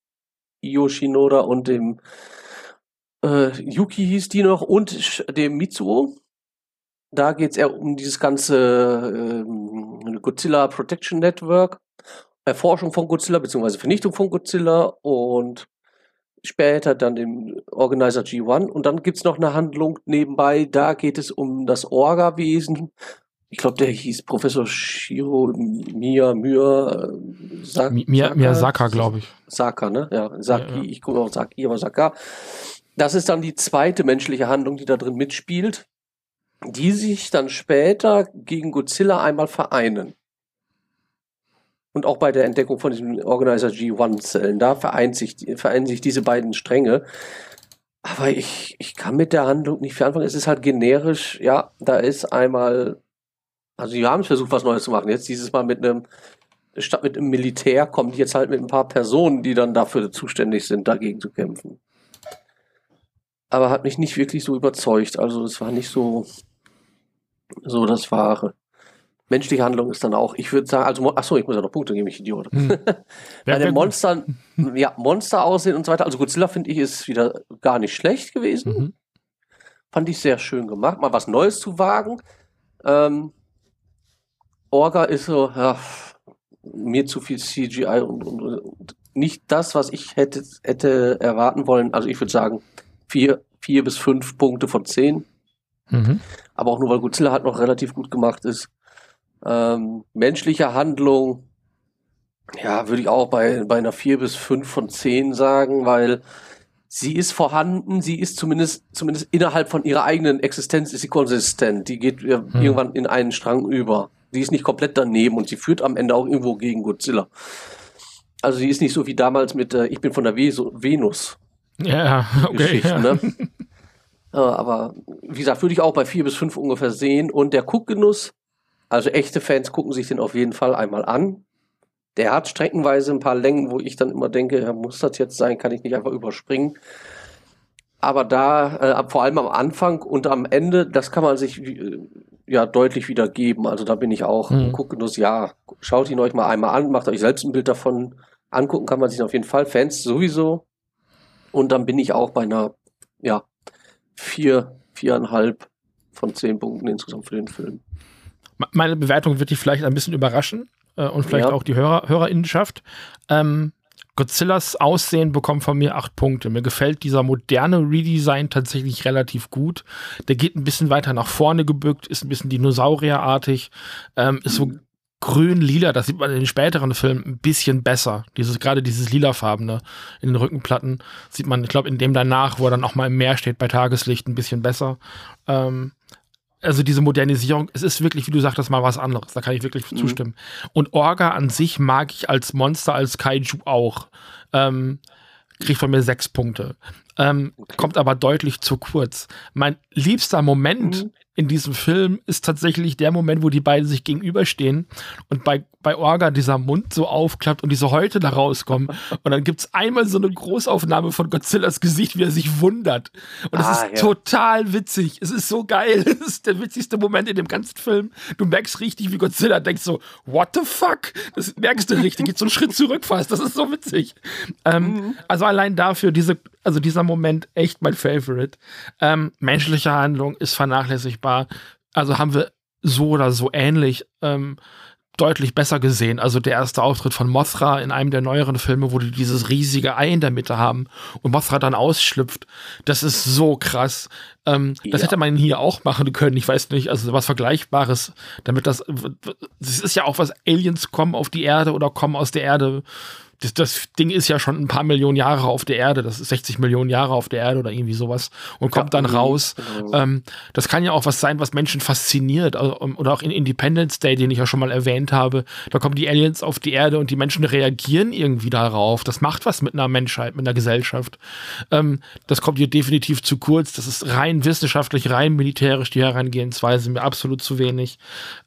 Io Shinoda und dem äh, Yuki hieß die noch und dem Mitsuo da geht es eher um dieses ganze ähm, Godzilla Protection Network, Erforschung von Godzilla, beziehungsweise Vernichtung von Godzilla und später dann den Organizer G1 und dann gibt es noch eine Handlung nebenbei, da geht es um das Orga-Wesen. Ich glaube, der hieß Professor Shiro Mia Mia äh, Sak Mia, Miyazaka, glaube ich. Saka, ne? Ja, Saki, ja, ja. ich gucke auch Saki, aber Saka. Das ist dann die zweite menschliche Handlung, die da drin mitspielt, die sich dann später gegen Godzilla einmal vereinen. Und auch bei der Entdeckung von diesen Organizer G1-Zellen, da vereint sich, vereinen sich diese beiden Stränge. Aber ich, ich kann mit der Handlung nicht viel anfangen. Es ist halt generisch, ja, da ist einmal, also die haben versucht, was Neues zu machen. Jetzt dieses Mal mit einem, statt mit einem Militär, kommen die jetzt halt mit ein paar Personen, die dann dafür zuständig sind, dagegen zu kämpfen. Aber hat mich nicht wirklich so überzeugt. Also es war nicht so, so das Wahre menschliche Handlung ist dann auch, ich würde sagen, also, achso, ich muss ja noch Punkte geben, ich Idiot. Hm. Bei den Monstern, ja, Monster aussehen und so weiter. Also Godzilla finde ich ist wieder gar nicht schlecht gewesen. Mhm. Fand ich sehr schön gemacht, mal was Neues zu wagen. Ähm, Orga ist so, ja, mir zu viel CGI und, und, und, nicht das, was ich hätte, hätte erwarten wollen. Also ich würde sagen, vier, vier bis fünf Punkte von zehn. Mhm. Aber auch nur, weil Godzilla halt noch relativ gut gemacht ist. Ähm, menschliche Handlung, ja, würde ich auch bei, bei einer 4 bis 5 von 10 sagen, weil sie ist vorhanden, sie ist zumindest, zumindest innerhalb von ihrer eigenen Existenz ist sie konsistent. Die geht hm. irgendwann in einen Strang über. Sie ist nicht komplett daneben und sie führt am Ende auch irgendwo gegen Godzilla. Also sie ist nicht so wie damals mit äh, Ich bin von der Venus. Ja, okay. Ja. Ne? aber wie gesagt, würde ich auch bei 4 bis 5 ungefähr sehen. Und der Guckgenuss, also echte Fans gucken sich den auf jeden Fall einmal an. Der hat streckenweise ein paar Längen, wo ich dann immer denke, ja, muss das jetzt sein, kann ich nicht einfach überspringen. Aber da, äh, vor allem am Anfang und am Ende, das kann man sich äh, ja deutlich wiedergeben. Also da bin ich auch, mhm. gucke nur, ja, schaut ihn euch mal einmal an, macht euch selbst ein Bild davon. Angucken kann man sich auf jeden Fall, Fans sowieso. Und dann bin ich auch bei einer, ja, vier, viereinhalb von zehn Punkten insgesamt für den Film. Meine Bewertung wird dich vielleicht ein bisschen überraschen äh, und vielleicht ja. auch die Hörer, Hörerinnenschaft. Ähm, Godzillas Aussehen bekommt von mir acht Punkte. Mir gefällt dieser moderne Redesign tatsächlich relativ gut. Der geht ein bisschen weiter nach vorne gebückt, ist ein bisschen dinosaurierartig, ähm, ist so grün-lila, das sieht man in den späteren Filmen ein bisschen besser. Dieses, gerade dieses lilafarbene in den Rückenplatten sieht man, ich glaube, in dem danach, wo er dann auch mal im Meer steht bei Tageslicht, ein bisschen besser. Ähm, also diese Modernisierung, es ist wirklich, wie du sagtest, mal was anderes. Da kann ich wirklich mhm. zustimmen. Und Orga an sich mag ich als Monster, als Kaiju auch. Ähm, kriegt von mir sechs Punkte. Ähm, okay. Kommt aber deutlich zu kurz. Mein liebster Moment mhm in diesem Film ist tatsächlich der Moment, wo die beiden sich gegenüberstehen und bei, bei Orga dieser Mund so aufklappt und diese Häute da rauskommen. Und dann gibt es einmal so eine Großaufnahme von Godzillas Gesicht, wie er sich wundert. Und es ah, ist ja. total witzig. Es ist so geil. Es ist der witzigste Moment in dem ganzen Film. Du merkst richtig, wie Godzilla denkt so, what the fuck? Das merkst du richtig. Geht so einen Schritt zurück fast. Das ist so witzig. Ähm, mhm. Also allein dafür, diese, also dieser Moment, echt mein Favorite. Ähm, menschliche Handlung ist vernachlässigbar vergleichbar. Also haben wir so oder so ähnlich ähm, deutlich besser gesehen. Also der erste Auftritt von Mothra in einem der neueren Filme, wo die dieses riesige Ei in der Mitte haben und Mothra dann ausschlüpft. Das ist so krass. Ähm, ja. Das hätte man hier auch machen können. Ich weiß nicht, also was Vergleichbares, damit das, das ist ja auch was, Aliens kommen auf die Erde oder kommen aus der Erde das, das, Ding ist ja schon ein paar Millionen Jahre auf der Erde, das ist 60 Millionen Jahre auf der Erde oder irgendwie sowas und kommt dann raus. Genau. Ähm, das kann ja auch was sein, was Menschen fasziniert. Also, oder auch in Independence Day, den ich ja schon mal erwähnt habe, da kommen die Aliens auf die Erde und die Menschen reagieren irgendwie darauf. Das macht was mit einer Menschheit, mit einer Gesellschaft. Ähm, das kommt hier definitiv zu kurz. Das ist rein wissenschaftlich, rein militärisch die Herangehensweise, mir absolut zu wenig.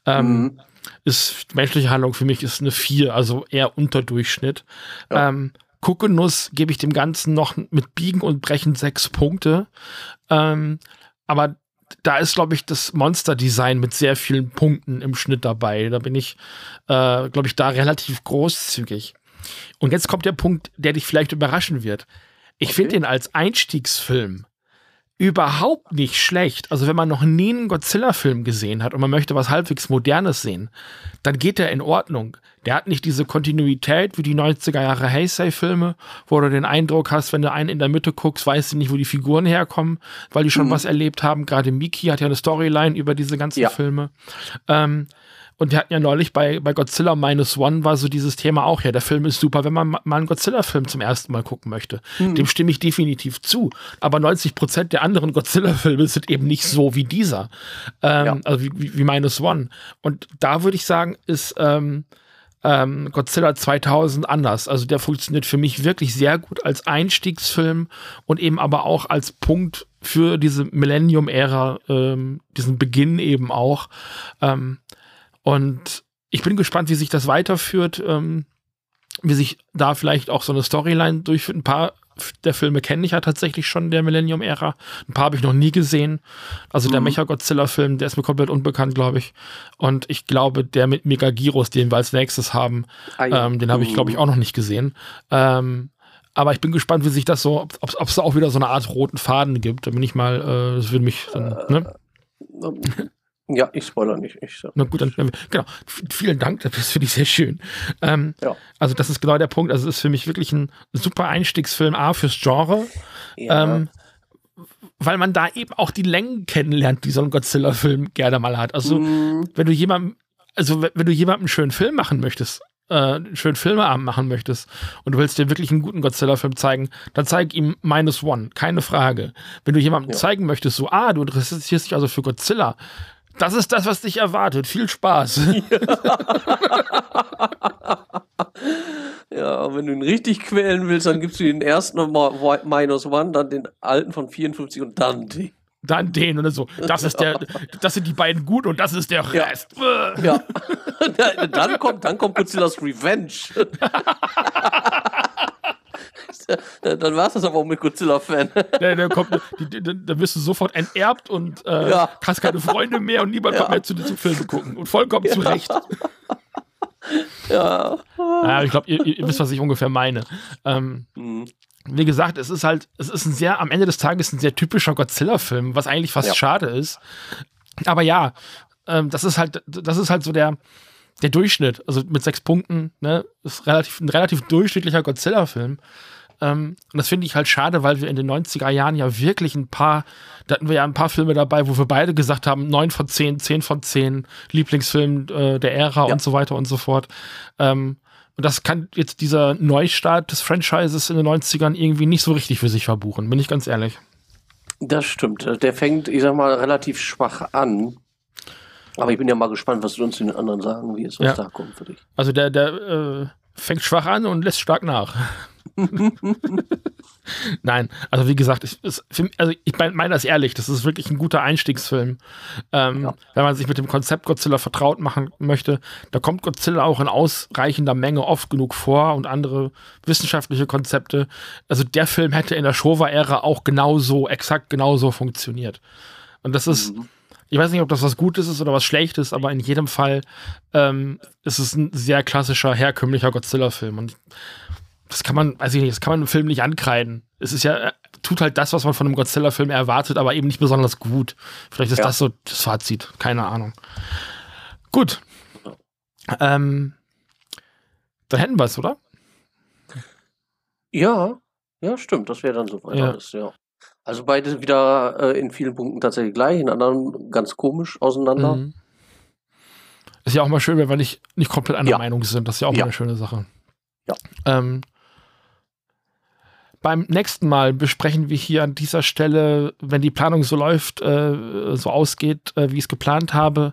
Ähm, mhm ist menschliche Handlung für mich ist eine 4, also eher Unterdurchschnitt. Ja. Ähm, Kuckenuss gebe ich dem Ganzen noch mit Biegen und Brechen sechs Punkte. Ähm, aber da ist, glaube ich, das Monster-Design mit sehr vielen Punkten im Schnitt dabei. Da bin ich, äh, glaube ich, da relativ großzügig. Und jetzt kommt der Punkt, der dich vielleicht überraschen wird. Ich okay. finde ihn als Einstiegsfilm überhaupt nicht schlecht. Also wenn man noch nie einen Godzilla-Film gesehen hat und man möchte was halbwegs Modernes sehen, dann geht der in Ordnung. Der hat nicht diese Kontinuität wie die 90er Jahre Heisei-Filme, wo du den Eindruck hast, wenn du einen in der Mitte guckst, weißt du nicht, wo die Figuren herkommen, weil die schon mhm. was erlebt haben. Gerade Miki hat ja eine Storyline über diese ganzen ja. Filme. Ähm, und wir hatten ja neulich bei, bei Godzilla Minus One war so dieses Thema auch, ja, der Film ist super, wenn man mal einen Godzilla-Film zum ersten Mal gucken möchte. Mhm. Dem stimme ich definitiv zu. Aber 90 Prozent der anderen Godzilla-Filme sind eben nicht so wie dieser. Ähm, ja. Also wie, wie, wie, Minus One. Und da würde ich sagen, ist ähm, ähm, Godzilla 2000 anders. Also der funktioniert für mich wirklich sehr gut als Einstiegsfilm und eben aber auch als Punkt für diese Millennium-Ära, ähm, diesen Beginn eben auch. Ähm, und ich bin gespannt, wie sich das weiterführt, ähm, wie sich da vielleicht auch so eine Storyline durchführt. Ein paar der Filme kenne ich ja tatsächlich schon der Millennium-Ära. Ein paar habe ich noch nie gesehen. Also der mhm. Mecha-Godzilla-Film, der ist mir komplett unbekannt, glaube ich. Und ich glaube, der mit Megagiros, den wir als nächstes haben, ah, ähm, den habe ich, glaube ich, mhm. auch noch nicht gesehen. Ähm, aber ich bin gespannt, wie sich das so, ob es da auch wieder so eine Art roten Faden gibt. Da bin ich mal, äh, das würde mich dann, ne? Ja, ich spoiler nicht. Ich, Na gut, dann genau. Vielen Dank, das finde ich sehr schön. Ähm, ja. Also das ist genau der Punkt. Also es ist für mich wirklich ein super Einstiegsfilm A fürs Genre. Ja. Ähm, weil man da eben auch die Längen kennenlernt, die so ein Godzilla-Film gerne mal hat. Also mhm. wenn du jemandem, also wenn du jemandem einen schönen Film machen möchtest, äh, einen schönen Filmeabend machen möchtest und du willst dir wirklich einen guten Godzilla-Film zeigen, dann zeig ihm Minus One, keine Frage. Wenn du jemandem ja. zeigen möchtest, so, ah, du interessierst dich also für Godzilla, das ist das, was dich erwartet. Viel Spaß. Ja, wenn du ihn richtig quälen willst, dann gibst du den ersten Minus One, dann den alten von 54 und dann den. Dann den oder so. Das ist der, das sind die beiden gut und das ist der Rest. Ja. ja. dann kommt, dann kommt Godzilla's Revenge. dann war es das aber auch mit Godzilla-Fan. Ja, da, da, wirst du sofort enterbt und äh, ja. hast keine Freunde mehr und niemand ja. kommt mehr zu dir zu Filme gucken. Und vollkommen ja. zu Recht. Ja. ja ich glaube, ihr, ihr, wisst, was ich ungefähr meine. Ähm, mhm. Wie gesagt, es ist halt, es ist ein sehr, am Ende des Tages ein sehr typischer Godzilla-Film, was eigentlich fast ja. schade ist. Aber ja, ähm, das ist halt, das ist halt so der, der Durchschnitt. Also mit sechs Punkten, ne, ist relativ, ein relativ durchschnittlicher Godzilla-Film. Ähm, und das finde ich halt schade, weil wir in den 90er Jahren ja wirklich ein paar, da hatten wir ja ein paar Filme dabei, wo wir beide gesagt haben, 9 von 10, 10 von 10, Lieblingsfilm äh, der Ära ja. und so weiter und so fort. Ähm, und das kann jetzt dieser Neustart des Franchises in den 90ern irgendwie nicht so richtig für sich verbuchen, bin ich ganz ehrlich. Das stimmt. Der fängt, ich sag mal, relativ schwach an. Aber ich bin ja mal gespannt, was du uns den anderen sagen, wie es ja. da kommt für dich. Also der, der äh, fängt schwach an und lässt stark nach. Nein, also wie gesagt, ich, also ich meine mein das ehrlich, das ist wirklich ein guter Einstiegsfilm. Ähm, ja. Wenn man sich mit dem Konzept Godzilla vertraut machen möchte, da kommt Godzilla auch in ausreichender Menge oft genug vor und andere wissenschaftliche Konzepte. Also der Film hätte in der Showa-Ära auch genauso, exakt genauso funktioniert. Und das ist, mhm. ich weiß nicht, ob das was Gutes ist oder was Schlechtes, aber in jedem Fall ähm, ist es ein sehr klassischer, herkömmlicher Godzilla-Film. Und das kann man, weiß ich nicht, das kann man im Film nicht ankreiden. Es ist ja, tut halt das, was man von einem Godzilla-Film erwartet, aber eben nicht besonders gut. Vielleicht ist ja. das so das Fazit. Keine Ahnung. Gut. Ähm, dann hätten wir es, oder? Ja, ja, stimmt. Das wäre dann so ja. alles, ja. Also beide wieder äh, in vielen Punkten tatsächlich gleich, in anderen ganz komisch auseinander. Mhm. Ist ja auch mal schön, wenn wir nicht, nicht komplett einer ja. Meinung sind. Das ist ja auch ja. mal eine schöne Sache. Ja. Ähm, beim nächsten Mal besprechen wir hier an dieser Stelle, wenn die Planung so läuft, äh, so ausgeht, äh, wie ich es geplant habe,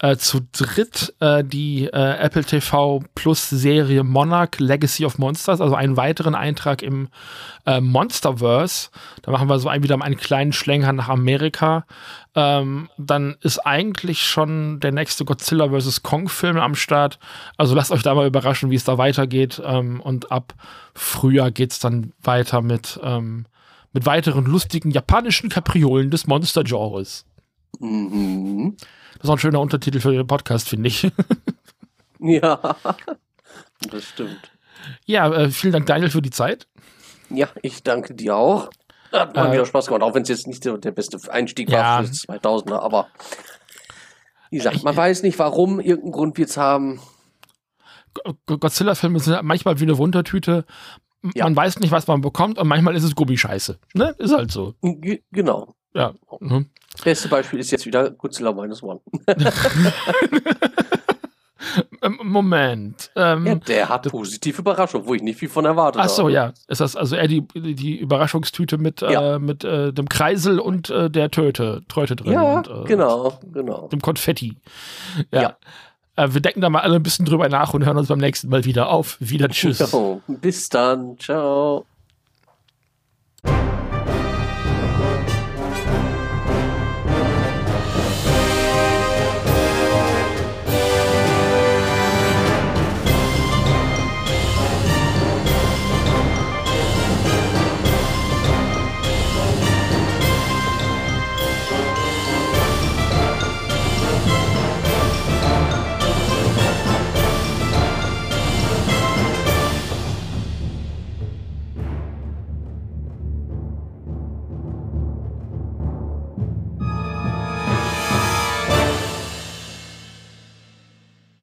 äh, zu dritt äh, die äh, Apple TV Plus Serie Monarch Legacy of Monsters, also einen weiteren Eintrag im äh, Monsterverse. Da machen wir so ein, wieder einen kleinen Schlenker nach Amerika. Ähm, dann ist eigentlich schon der nächste Godzilla vs. Kong-Film am Start. Also lasst euch da mal überraschen, wie es da weitergeht. Ähm, und ab Frühjahr geht es dann weiter mit, ähm, mit weiteren lustigen japanischen Kapriolen des Monster-Genres. Mhm. Das ist auch ein schöner Untertitel für den Podcast, finde ich. ja, das stimmt. Ja, äh, vielen Dank, Daniel, für die Zeit. Ja, ich danke dir auch. Hat mal äh, wieder Spaß gemacht, auch wenn es jetzt nicht der, der beste Einstieg ja. war für das 2000er, aber wie gesagt, man weiß nicht warum, irgendeinen Grund wird es haben. Godzilla-Filme sind manchmal wie eine Wundertüte. Ja. Man weiß nicht, was man bekommt und manchmal ist es Gummischeiße. Ne? Ist halt so. G genau. Ja. Mhm. Beste Beispiel ist jetzt wieder Godzilla Minus One. Ähm, Moment. Ähm, ja, der hat positive Überraschung, wo ich nicht viel von erwartet habe. Ach so, ja. Ist das also eher die, die Überraschungstüte mit, ja. äh, mit äh, dem Kreisel und äh, der Töte, Tröte drin? Ja, und, äh, genau, genau. Dem Konfetti. Ja. ja. Äh, wir denken da mal alle ein bisschen drüber nach und hören uns beim nächsten Mal wieder auf. Wieder Tschüss. Bis dann. Ciao.